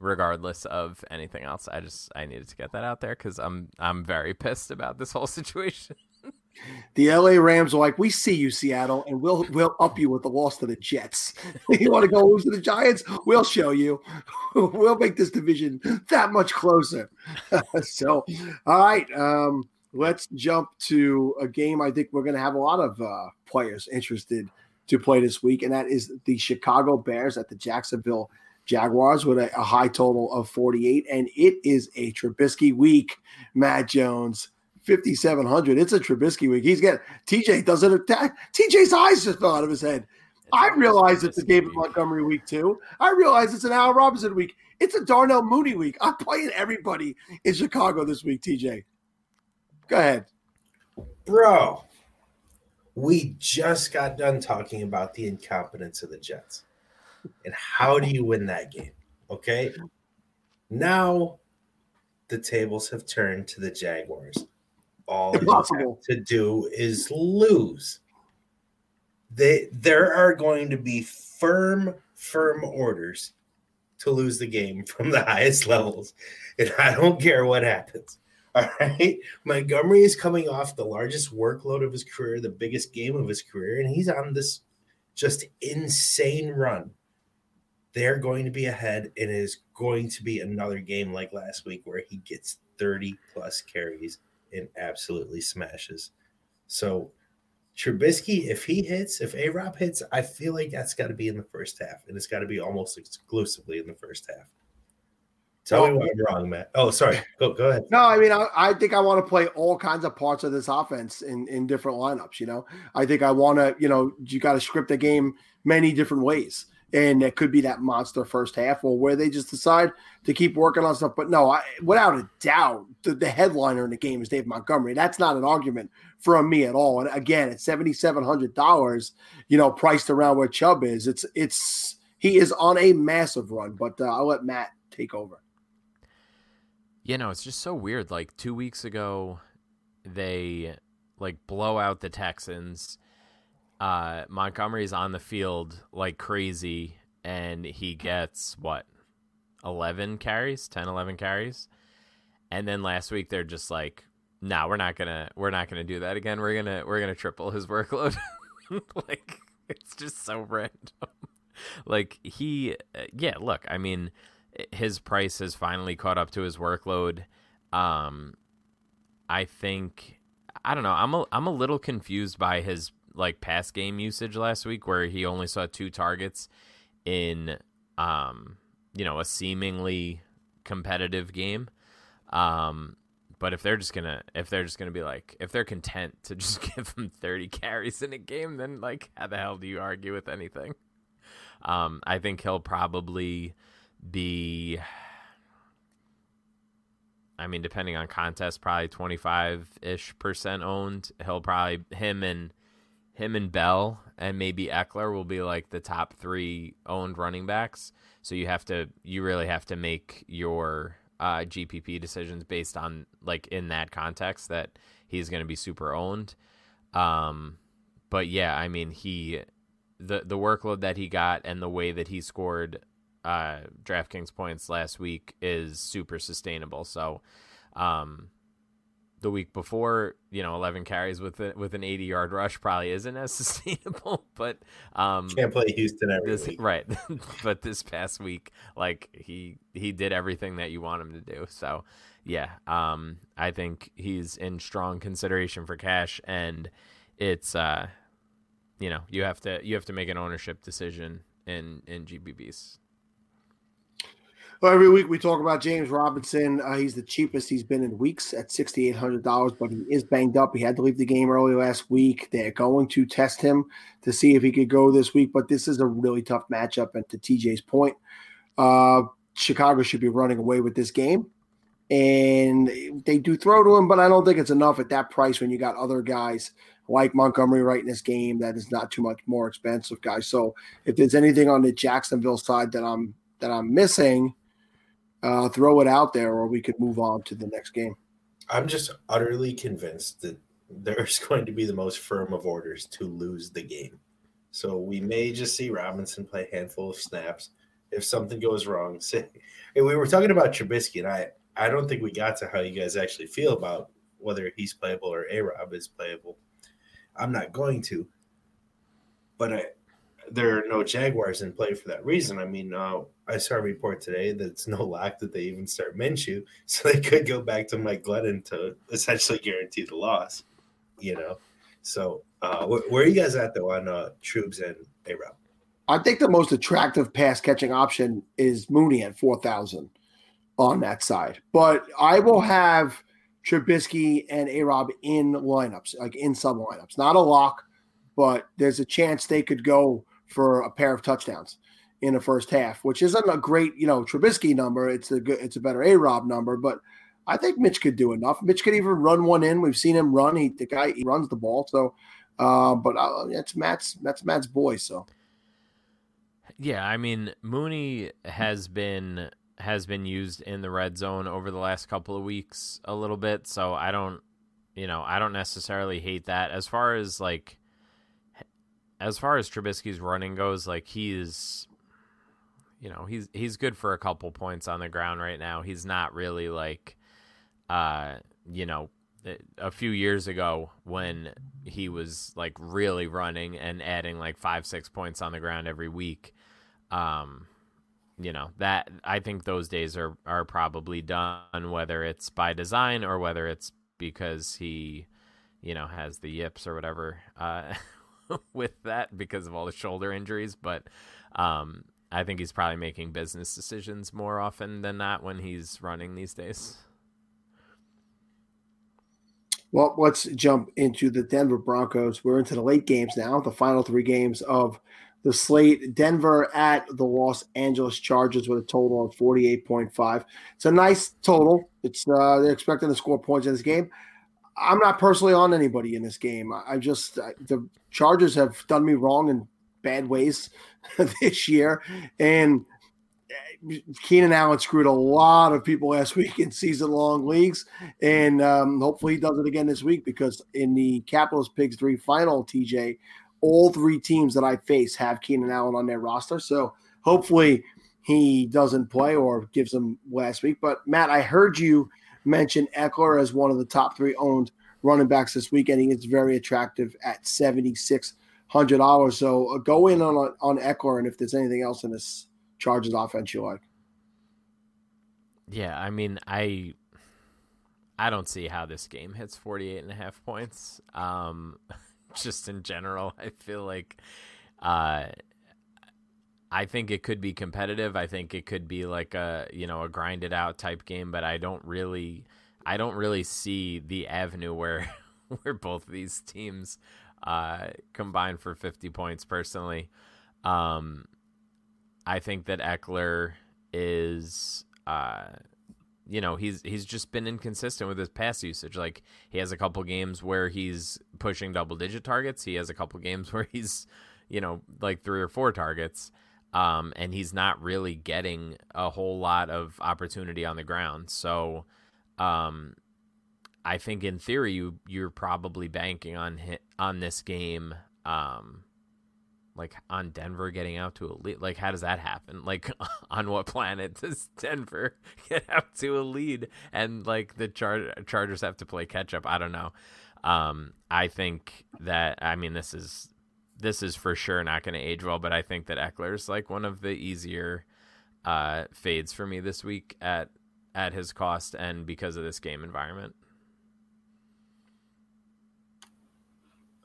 regardless of anything else. I just I needed to get that out there because I'm I'm very pissed about this whole situation. the LA Rams are like, we see you, Seattle, and we'll we'll up you with the loss to the Jets. you want to go lose to the Giants? We'll show you. we'll make this division that much closer. so, all right, um, let's jump to a game. I think we're going to have a lot of uh, players interested to play this week, and that is the Chicago Bears at the Jacksonville Jaguars with a, a high total of 48. And it is a Trubisky week, Matt Jones. 5700. It's a Trubisky week. He's getting TJ doesn't attack. TJ's eyes just fell out of his head. I realize it's a David Montgomery week too. I realize it's an Al Robinson week. It's a Darnell Mooney week. I'm playing everybody in Chicago this week, TJ. Go ahead. Bro, we just got done talking about the incompetence of the Jets. And how do you win that game? Okay. Now the tables have turned to the Jaguars. All Impossible. you have to do is lose. They there are going to be firm, firm orders to lose the game from the highest levels. And I don't care what happens. All right. Montgomery is coming off the largest workload of his career, the biggest game of his career, and he's on this just insane run. They're going to be ahead, and it is going to be another game like last week where he gets 30 plus carries and absolutely smashes. So Trubisky, if he hits, if A Rob hits, I feel like that's got to be in the first half, and it's got to be almost exclusively in the first half. Tell me what I'm wrong, Matt. Oh, sorry. Go go ahead. No, I mean, I, I think I want to play all kinds of parts of this offense in in different lineups. You know, I think I want to. You know, you got to script the game many different ways and it could be that monster first half or where they just decide to keep working on stuff. But no, I, without a doubt, the, the, headliner in the game is Dave Montgomery. That's not an argument from me at all. And again, at seventy seven hundred dollars, you know, priced around where Chubb is, it's it's he is on a massive run. But uh, I'll let Matt take over. Yeah, no, it's just so weird. Like two weeks ago, they like blow out the Texans. Uh, Montgomery's on the field like crazy, and he gets what 11 carries? 10 11 carries? And then last week they're just like no nah, we're not gonna we're not gonna do that again. We're gonna we're gonna triple his workload. Like it's just so random. Like he uh, yeah look i mean his price has finally caught up to his workload. Um i think i don't know i'm a, i'm a little confused by his like pass game usage last week where he only saw two targets in um you know a seemingly competitive game. Um but if they're just gonna if they're just gonna be like if they're content to just give him 30 carries in a game then like how the hell do you argue with anything? Um i think he'll probably be I mean, depending on contest, probably twenty five ish percent owned. He'll probably him and him and Bell and maybe Ekeler will be like the top three owned running backs. So you have to, you really have to make your uh, GPP decisions based on like in that context that he's going to be super owned. Um, but yeah, I mean he, the the workload that he got and the way that he scored uh, DraftKings points last week is super sustainable. So, um, the week before, you know, 11 carries with a, with an 80 yard rush probably isn't as sustainable, but um can't play Houston every this, week. Right. but this past week, like he he did everything that you want him to do. So, yeah, um I think he's in strong consideration for cash and it's uh you know, you have to you have to make an ownership decision in in GPPs. Well, every week we talk about James Robinson. Uh, he's the cheapest he's been in weeks at sixty eight hundred dollars, but he is banged up. He had to leave the game early last week. They're going to test him to see if he could go this week, but this is a really tough matchup. And to TJ's point, uh, Chicago should be running away with this game, and they do throw to him, but I don't think it's enough at that price when you got other guys like Montgomery right in this game that is not too much more expensive guys. So if there's anything on the Jacksonville side that I'm that I'm missing uh, throw it out there, or we could move on to the next game. I'm just utterly convinced that there's going to be the most firm of orders to lose the game. So we may just see Robinson play a handful of snaps. If something goes wrong, say we were talking about Trubisky, and I I don't think we got to how you guys actually feel about whether he's playable or A Rob is playable. I'm not going to, but I there are no Jaguars in play for that reason. I mean, uh, I saw a report today that it's no lack that they even start Minshew, so they could go back to Mike Glennon to essentially guarantee the loss. You know, so uh, wh- where are you guys at though on uh, Troops and A Rob? I think the most attractive pass catching option is Mooney at four thousand on that side, but I will have Trubisky and A Rob in lineups, like in sub lineups. Not a lock, but there's a chance they could go for a pair of touchdowns in the first half, which isn't a great, you know, Trubisky number. It's a good, it's a better A Rob number, but I think Mitch could do enough. Mitch could even run one in. We've seen him run. He the guy he runs the ball. So, uh, but uh, that's Matt's that's Matt's boy. So, yeah, I mean Mooney has been has been used in the red zone over the last couple of weeks a little bit. So I don't, you know, I don't necessarily hate that. As far as like, as far as Trubisky's running goes, like he's you know he's he's good for a couple points on the ground right now. He's not really like uh, you know, a few years ago when he was like really running and adding like five, six points on the ground every week. Um, you know that I think those days are are probably done, whether it's by design or whether it's because he, you know, has the yips or whatever uh, with that because of all the shoulder injuries. But um, I think he's probably making business decisions more often than not when he's running these days. Well, let's jump into the Denver Broncos. We're into the late games now, the final three games of the slate. Denver at the Los Angeles Chargers with a total of 48.5. It's a nice total. It's uh, they're expecting to score points in this game. I'm not personally on anybody in this game. I, I just I, the Chargers have done me wrong in bad ways this year, and Keenan Allen screwed a lot of people last week in season long leagues, and um, hopefully he does it again this week because in the Capitals Pigs 3 final, TJ, all three teams that I face have Keenan Allen on their roster. So hopefully he doesn't play or gives them last week. But Matt, I heard you mention Ekeler as one of the top three owned running backs this weekend. he is very attractive at $7,600. So uh, go in on, on Ekeler, and if there's anything else in this Chargers offense you like? Yeah, I mean, I I don't see how this game hits 48 and a half points. Um just in general, I feel like uh I think it could be competitive. I think it could be like a, you know, a grinded out type game, but I don't really I don't really see the avenue where where both these teams uh combine for 50 points personally. Um I think that Ekeler is, uh, you know, he's he's just been inconsistent with his pass usage. Like he has a couple games where he's pushing double digit targets. He has a couple games where he's, you know, like three or four targets. Um, and he's not really getting a whole lot of opportunity on the ground. So, um, I think in theory you you're probably banking on hit, on this game um, like on Denver getting out to a lead. Like, how does that happen? Like, on what planet does Denver get out to a lead and like the Char- Chargers have to play catch up? I don't know. Um, I think that I mean this is this is for sure not going to age well, but I think that Ekeler's like one of the easier uh, fades for me this week at at his cost and because of this game environment.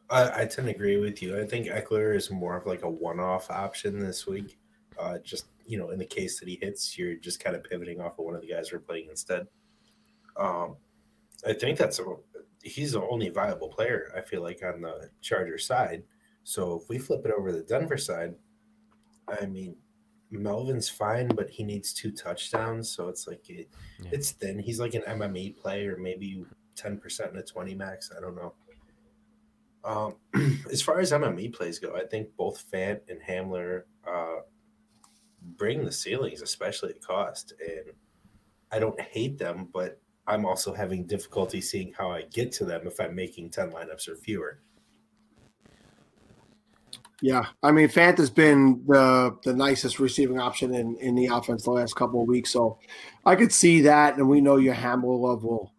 I, I tend to agree with you. I think Ekeler is more of like a one-off option this week. Uh, just you know, in the case that he hits, you're just kind of pivoting off of one of the guys we're playing instead. Um, I think that's a he's the only viable player. I feel like on the Charger side. So if we flip it over the Denver side, I mean, Melvin's fine, but he needs two touchdowns. So it's like it, yeah. it's thin. He's like an MME play or maybe ten percent in a twenty max. I don't know. Um, as far as MME plays go, I think both Fant and Hamler uh, bring the ceilings, especially at cost. And I don't hate them, but I'm also having difficulty seeing how I get to them if I'm making 10 lineups or fewer. Yeah, I mean, Fant has been the the nicest receiving option in, in the offense the last couple of weeks, so I could see that, and we know your Hamler love will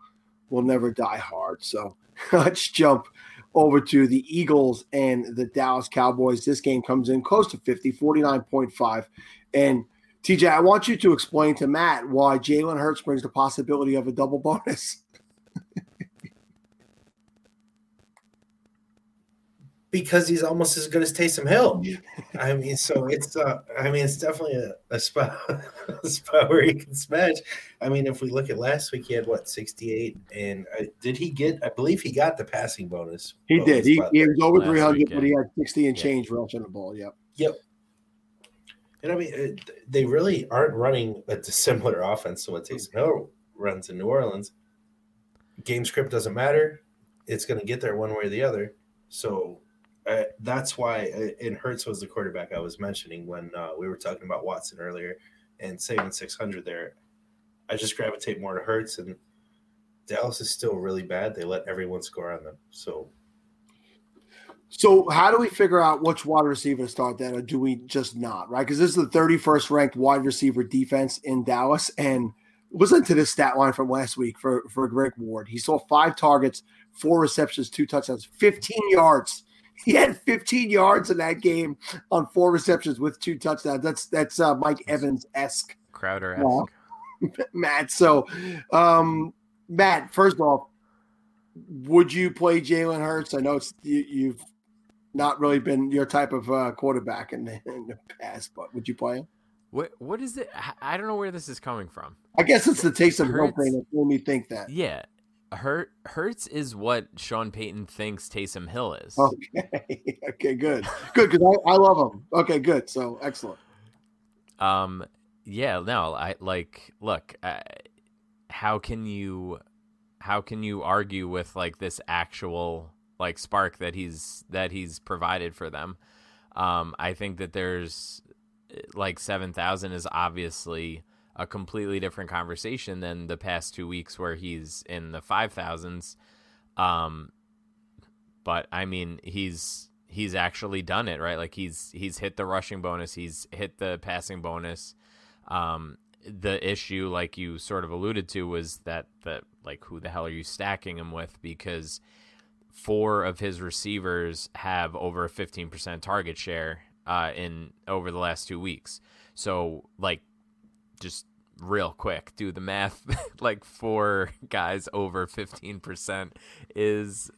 will never die hard. So let's jump over to the Eagles and the Dallas Cowboys. This game comes in close to 50, 49.5. And TJ, I want you to explain to Matt why Jalen Hurts brings the possibility of a double bonus. because he's almost as good as Taysom Hill. I mean, so it's uh, I mean, it's definitely a, a spot a spot where he can smash. I mean, if we look at last week, he had what sixty eight, and uh, did he get? I believe he got the passing bonus. He did. He, he was over three hundred, but he had sixty and Yeah. change rushing the ball. Yep. Yep. And I mean, it, they really aren't running a dissimilar offense to what Taysom Hill runs in New Orleans. Game script doesn't matter; it's going to get there one way or the other. So uh, that's why. And Hurts was the quarterback I was mentioning when uh, we were talking about Watson earlier and saving six hundred there. I just gravitate more to Hurts, and Dallas is still really bad. They let everyone score on them. So So how do we figure out which wide receiver to start then, or do we just not? Right? Because this is the 31st ranked wide receiver defense in Dallas, and listen to this stat line from last week for for Greg Ward. He saw five targets, four receptions, two touchdowns, 15 yards. He had 15 yards in that game on four receptions with two touchdowns. That's that's uh, Mike Evans esque. Crowder Well, Matt. So, um, Matt, first off, would you play Jalen Hurts? I know it's you, you've not really been your type of uh, quarterback in the, in the past, but would you play him? What what is it? I- don't know where this is coming from. I guess it's the taste of no Hurts- thing that made me think that. Yeah, Hurt Hurts is what Sean Payton thinks Taysom Hill is. Okay, okay, good, good, because I, I love him. Okay, good, so excellent. Um, yeah, no, I like. Look, uh, how can you, how can you argue with like this actual like spark that he's that he's provided for them? Um, I think that there's like seven thousand is obviously a completely different conversation than the past two weeks where he's in the five thousands. Um, but I mean, he's he's actually done it right. Like he's he's hit the rushing bonus, he's hit the passing bonus. Um, the issue, like you sort of alluded to, was that the like who the hell are you stacking him with? Because four of his receivers have over a fifteen percent target share uh, in over the last two weeks. So like, just real quick, do the math. like four guys over fifteen percent is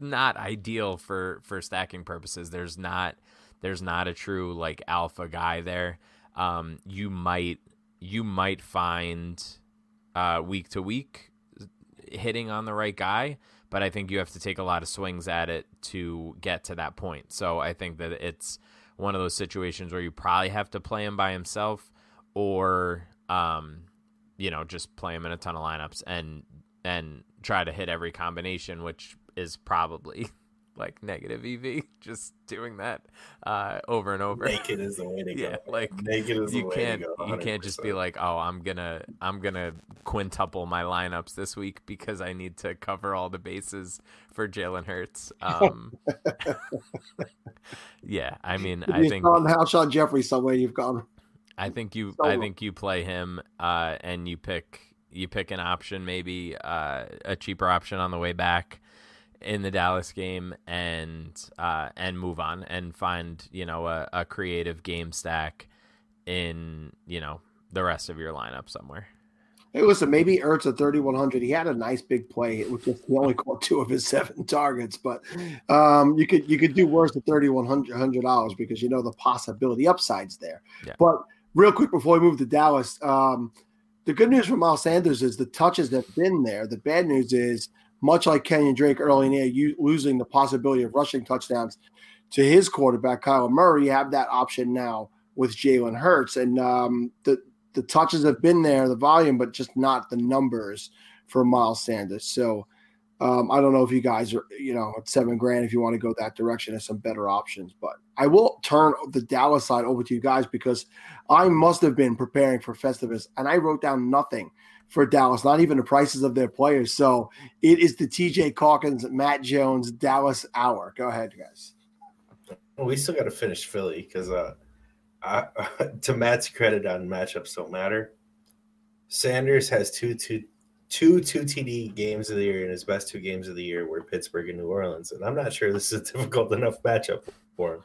not ideal for for stacking purposes. There's not there's not a true like alpha guy there. Um, you might you might find uh, week to week hitting on the right guy, but I think you have to take a lot of swings at it to get to that point. So I think that it's one of those situations where you probably have to play him by himself, or um, you know, just play him in a ton of lineups and and try to hit every combination, which is probably like negative EV. Just doing that uh, over and over. naked is the way to go. Yeah, like, naked is the you way can't to go. you can't just be like oh i'm gonna i'm gonna quintuple my lineups this week because i need to cover all the bases for jalen hurts um yeah i mean i think gone Alshon Jeffery somewhere. You've gone. I think you So- i think you play him uh and you pick you pick an option maybe uh a cheaper option on the way back in the Dallas game and uh, and move on and find you know a, a creative game stack in you know the rest of your lineup somewhere. Hey, listen, maybe Ertz at 3,100. He had a nice big play. It was just he only caught two of his seven targets, but um, you could you could do worse at 3,100 dollars because you know the possibility upsides there. Yeah. But real quick before we move to Dallas, um, the good news for Miles Sanders is the touches that've been there. The bad news is much like Kenyon Drake early in the year, losing the possibility of rushing touchdowns to his quarterback Kyler Murray. You have that option now with Jalen Hurts, and um, the the touches have been there, the volume, but just not the numbers for Miles Sanders. So um, I don't know if you guys are, you know, at seven grand, if you want to go that direction, there's some better options. But I will turn the Dallas side over to you guys because I must have been preparing for Festivus and I wrote down nothing for Dallas, not even the prices of their players. So it is the TJ Calkins, Matt Jones, Dallas hour. Go ahead, guys. Well, we still got to finish Philly because, uh, to Matt's credit on matchups don't matter. Sanders has two two two two TD games of the year, and his best two games of the year were Pittsburgh and New Orleans. And I'm not sure this is a difficult enough matchup for him.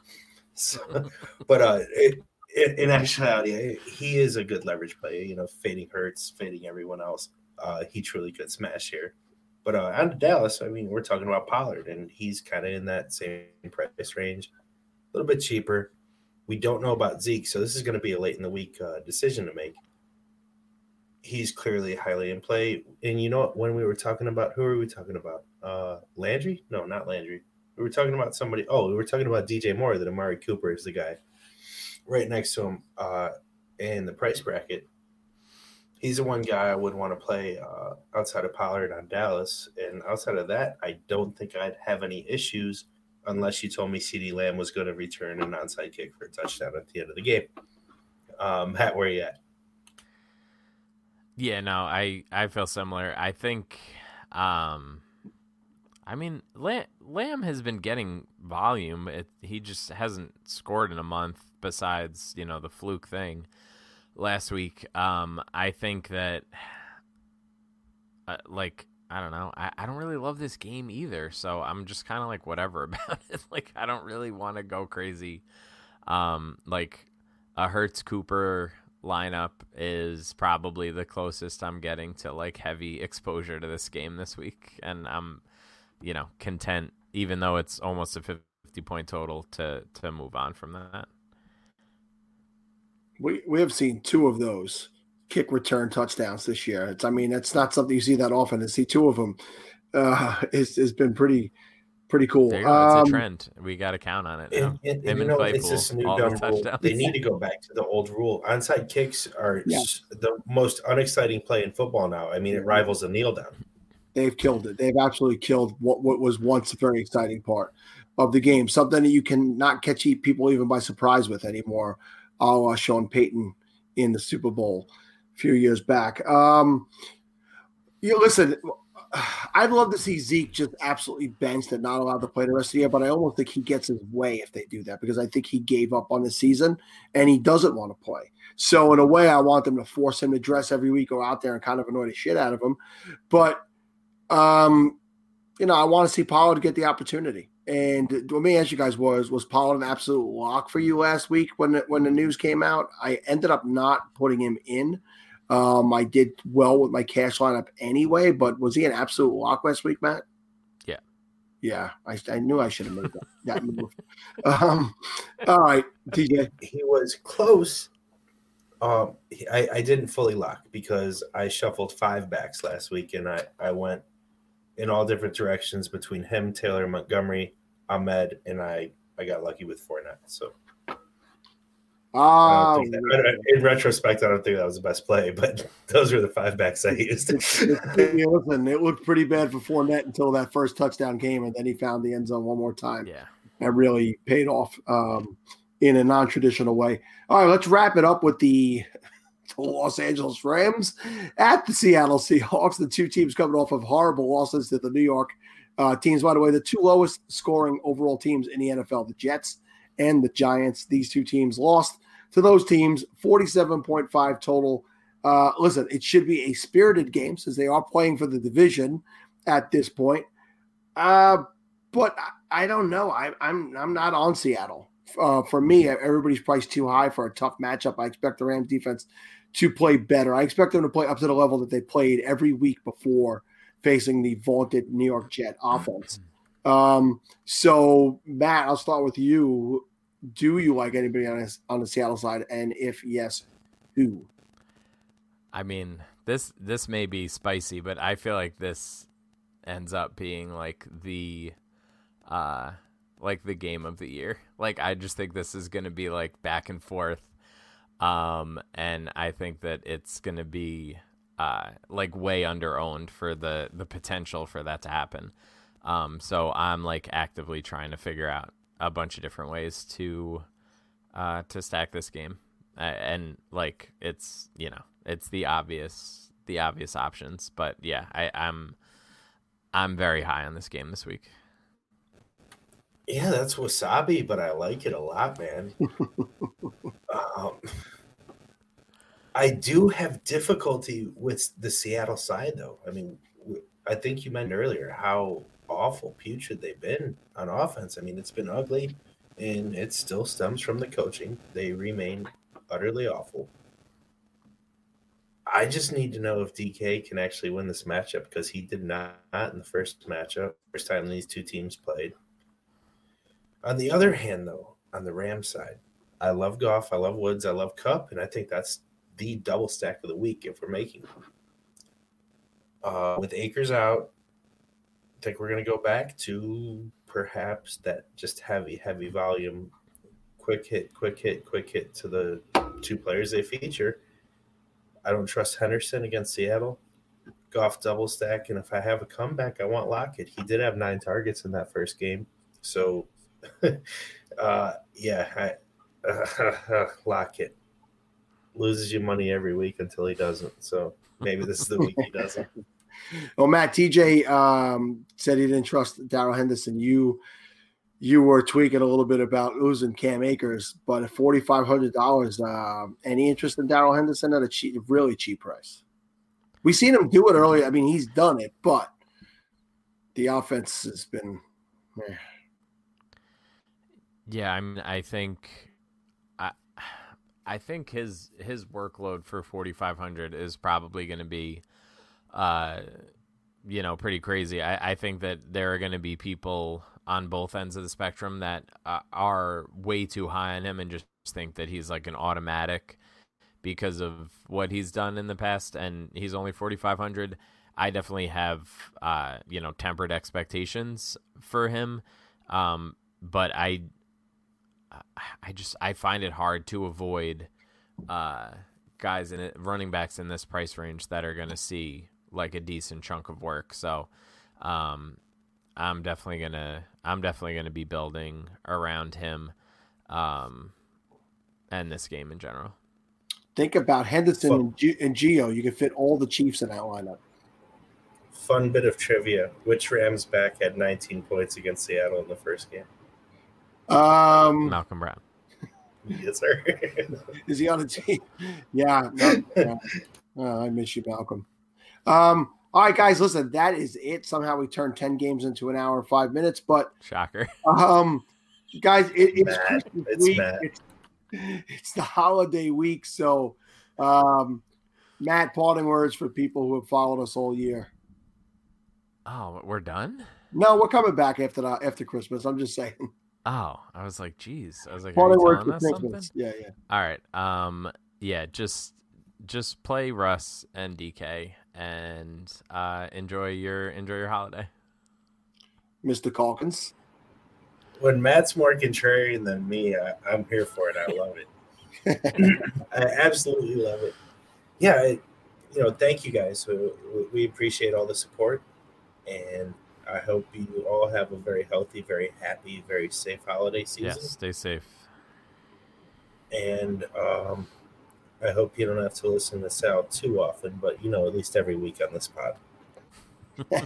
So, but uh, it, it, in actuality, he is a good leverage play. You know, fading Hurts, fading everyone else. Uh, he truly could smash here. But uh, on to Dallas, I mean, we're talking about Pollard, and he's kind of in that same price range, a little bit cheaper. We don't know about Zeke, so this is going to be a late in the week uh, decision to make. He's clearly highly in play. And you know what? When we were talking about who are we talking about? Uh, Landry? No, not Landry. We were talking about somebody. Oh, we were talking about DJ Moore. That Amari Cooper is the guy right next to him uh, in the price bracket. He's the one guy I would want to play uh, outside of Pollard on Dallas. And outside of that, I don't think I'd have any issues unless you told me CeeDee Lamb was going to return an onside kick for a touchdown at the end of the game. Um, Matt, where are you at? Yeah, no, I I feel similar. I think, um, I mean, Lamb, Lamb has been getting volume. It, he just hasn't scored in a month. Besides, you know, the fluke thing last week. Um, I think that, uh, like, I don't know. I, I don't really love this game either. So I'm just kind of like whatever about it. like I don't really want to go crazy. Um, like a Hurts Cooper lineup is probably the closest I'm getting to like heavy exposure to this game this week, and I'm, you know, content even though it's almost a 50 point total to to move on from that. We we have seen two of those kick return touchdowns this year. It's I mean it's not something you see that often. To see two of them uh, has been pretty pretty cool. There you go. It's um, a trend. We got to count on it. And, and, and, you know, it's just a new dumb rule. They need to go back to the old rule. Onside kicks are yeah. the most unexciting play in football now. I mean, it rivals a kneel down. They've killed it. They've absolutely killed what, what was once a very exciting part of the game. Something that you can not catch people even by surprise with anymore. A la Sean Payton in the Super Bowl a few years back. Um, you listen. I'd love to see Zeke just absolutely benched and not allowed to play the rest of the year, but I almost think he gets his way if they do that because I think he gave up on the season and he doesn't want to play. So in a way, I want them to force him to dress every week, go out there and kind of annoy the shit out of him. But um, you know, I want to see Pollard get the opportunity. And let me ask you guys: was was Pollard an absolute lock for you last week when the, when the news came out? I ended up not putting him in. Um, I did well with my cash lineup anyway, but was he an absolute lock last week, Matt? Yeah, yeah. I, I knew I should have made that, that move. Um, all right, DJ. He was close. Um, I, I didn't fully lock because I shuffled five backs last week, and I I went in all different directions between him, Taylor, Montgomery, Ahmed, and I I got lucky with Fournette. So Oh, that, in retrospect, I don't think that was the best play, but those were the five backs I used. yeah, listen, it looked pretty bad for Fournette until that first touchdown came, and then he found the end zone one more time. Yeah, that really paid off um, in a non-traditional way. All right, let's wrap it up with the the Los Angeles Rams at the Seattle Seahawks. The two teams coming off of horrible losses to the New York uh, teams. By the way, the two lowest scoring overall teams in the NFL, the Jets and the Giants. These two teams lost to those teams, 47.5 total. Uh, listen, it should be a spirited game since they are playing for the division at this point. Uh, but I, I don't know. I, I'm I'm not on Seattle. Uh, for me, everybody's priced too high for a tough matchup. I expect the Rams defense to play better. I expect them to play up to the level that they played every week before facing the vaunted New York Jet offense. Um, so, Matt, I'll start with you. Do you like anybody on, his, on the Seattle side? And if yes, who? I mean, this this may be spicy, but I feel like this ends up being like the uh like the game of the year. Like I just think this is going to be like back and forth um, and I think that it's going to be uh, like way under owned for the the potential for that to happen. Um, so I'm like actively trying to figure out a bunch of different ways to uh, to stack this game, uh, and like it's you know it's the obvious the obvious options, but yeah, I, I'm I'm very high on this game this week. Yeah, that's wasabi, but I like it a lot, man. um, I do have difficulty with the Seattle side, though. I mean, I think you mentioned earlier how awful, putrid they've been on offense. I mean, it's been ugly, and it still stems from the coaching. They remain utterly awful. I just need to know if DK can actually win this matchup because he did not in the first matchup, first time these two teams played. On the other hand, though, on the Ram side, I love Goff, I love Woods, I love Kupp, and I think that's the double stack of the week if we're making. Uh, with Akers out, think we're going to go back to perhaps that just heavy, heavy volume, quick hit, quick hit, quick hit to the two players they feature I don't trust Henderson against Seattle. Goff double stack, and if I have a comeback, I want Lockett. He did have nine targets in that first game, so uh, yeah, I, uh, Lockett loses you money every week until he doesn't. So maybe this is the week he doesn't. well, Matt TJ um, said he didn't trust Darrell Henderson. You you were tweaking a little bit about losing Cam Akers, but at forty five hundred dollars, uh, any interest in Darrell Henderson at a cheap, really cheap price? We've seen him do it earlier. I mean, he's done it, but the offense has been. Eh. Yeah, I mean, I think, I, I think his his workload for forty five hundred is probably going to be, uh, you know, pretty crazy. I, I think that there are going to be people on both ends of the spectrum that uh, are way too high on him and just think that he's like an automatic because of what he's done in the past and he's only 4500 i definitely have uh, you know tempered expectations for him um, but i i just i find it hard to avoid uh, guys and running backs in this price range that are going to see like a decent chunk of work so um, I'm definitely gonna I'm definitely gonna be building around him, um, and this game in general. Think about Henderson Fun. and, G- and Gio. You can fit all the Chiefs in that lineup. Fun bit of trivia: Which Rams back had 19 points against Seattle in the first game? Um, Malcolm Brown. yes, sir. Is he on the team? Yeah. No, yeah. Oh, I miss you, Malcolm. Um, all right, guys, listen, that is it. Somehow we turned 10 games into an hour and five minutes, but shocker. Um, guys, it, it's Christmas it's week. It's, it's, the holiday week. So, um, Matt, parting words for people who have followed us all year. Oh, we're done? No, we're coming back after the, after Christmas. I'm just saying. Oh, I was like, geez. I was like, parting words for Christmas. Something? Yeah, yeah. All right. Um, yeah, just just play Russ and DK and uh, enjoy your enjoy your holiday. Mr. Calkins. When Matt's more contrarian than me, I, am here for it. I love it. I absolutely love it. Yeah, I, you know, thank you guys. We, we appreciate all the support, and I hope you all have a very healthy, very happy, very safe holiday season. Yes, stay safe. And um, I hope you don't have to listen to Sal too often, but you know, at least every week on this pod.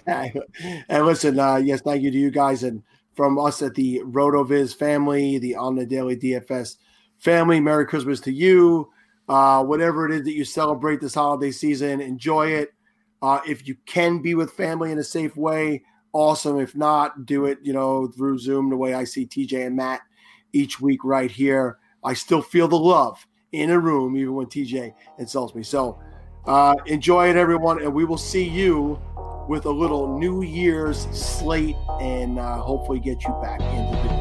and listen, uh, yes, thank you to you guys and from us at the RotoViz family, the On the Daily DFS family. Merry Christmas to you. Uh, whatever it is that you celebrate this holiday season, enjoy it. Uh, if you can be with family in a safe way, awesome. If not, do it, you know, through Zoom, the way I see TJ and Matt each week right here. I still feel the love in a room, even when TJ insults me. So uh, enjoy it, everyone, and we will see you with a little New Year's slate and uh, hopefully get you back into the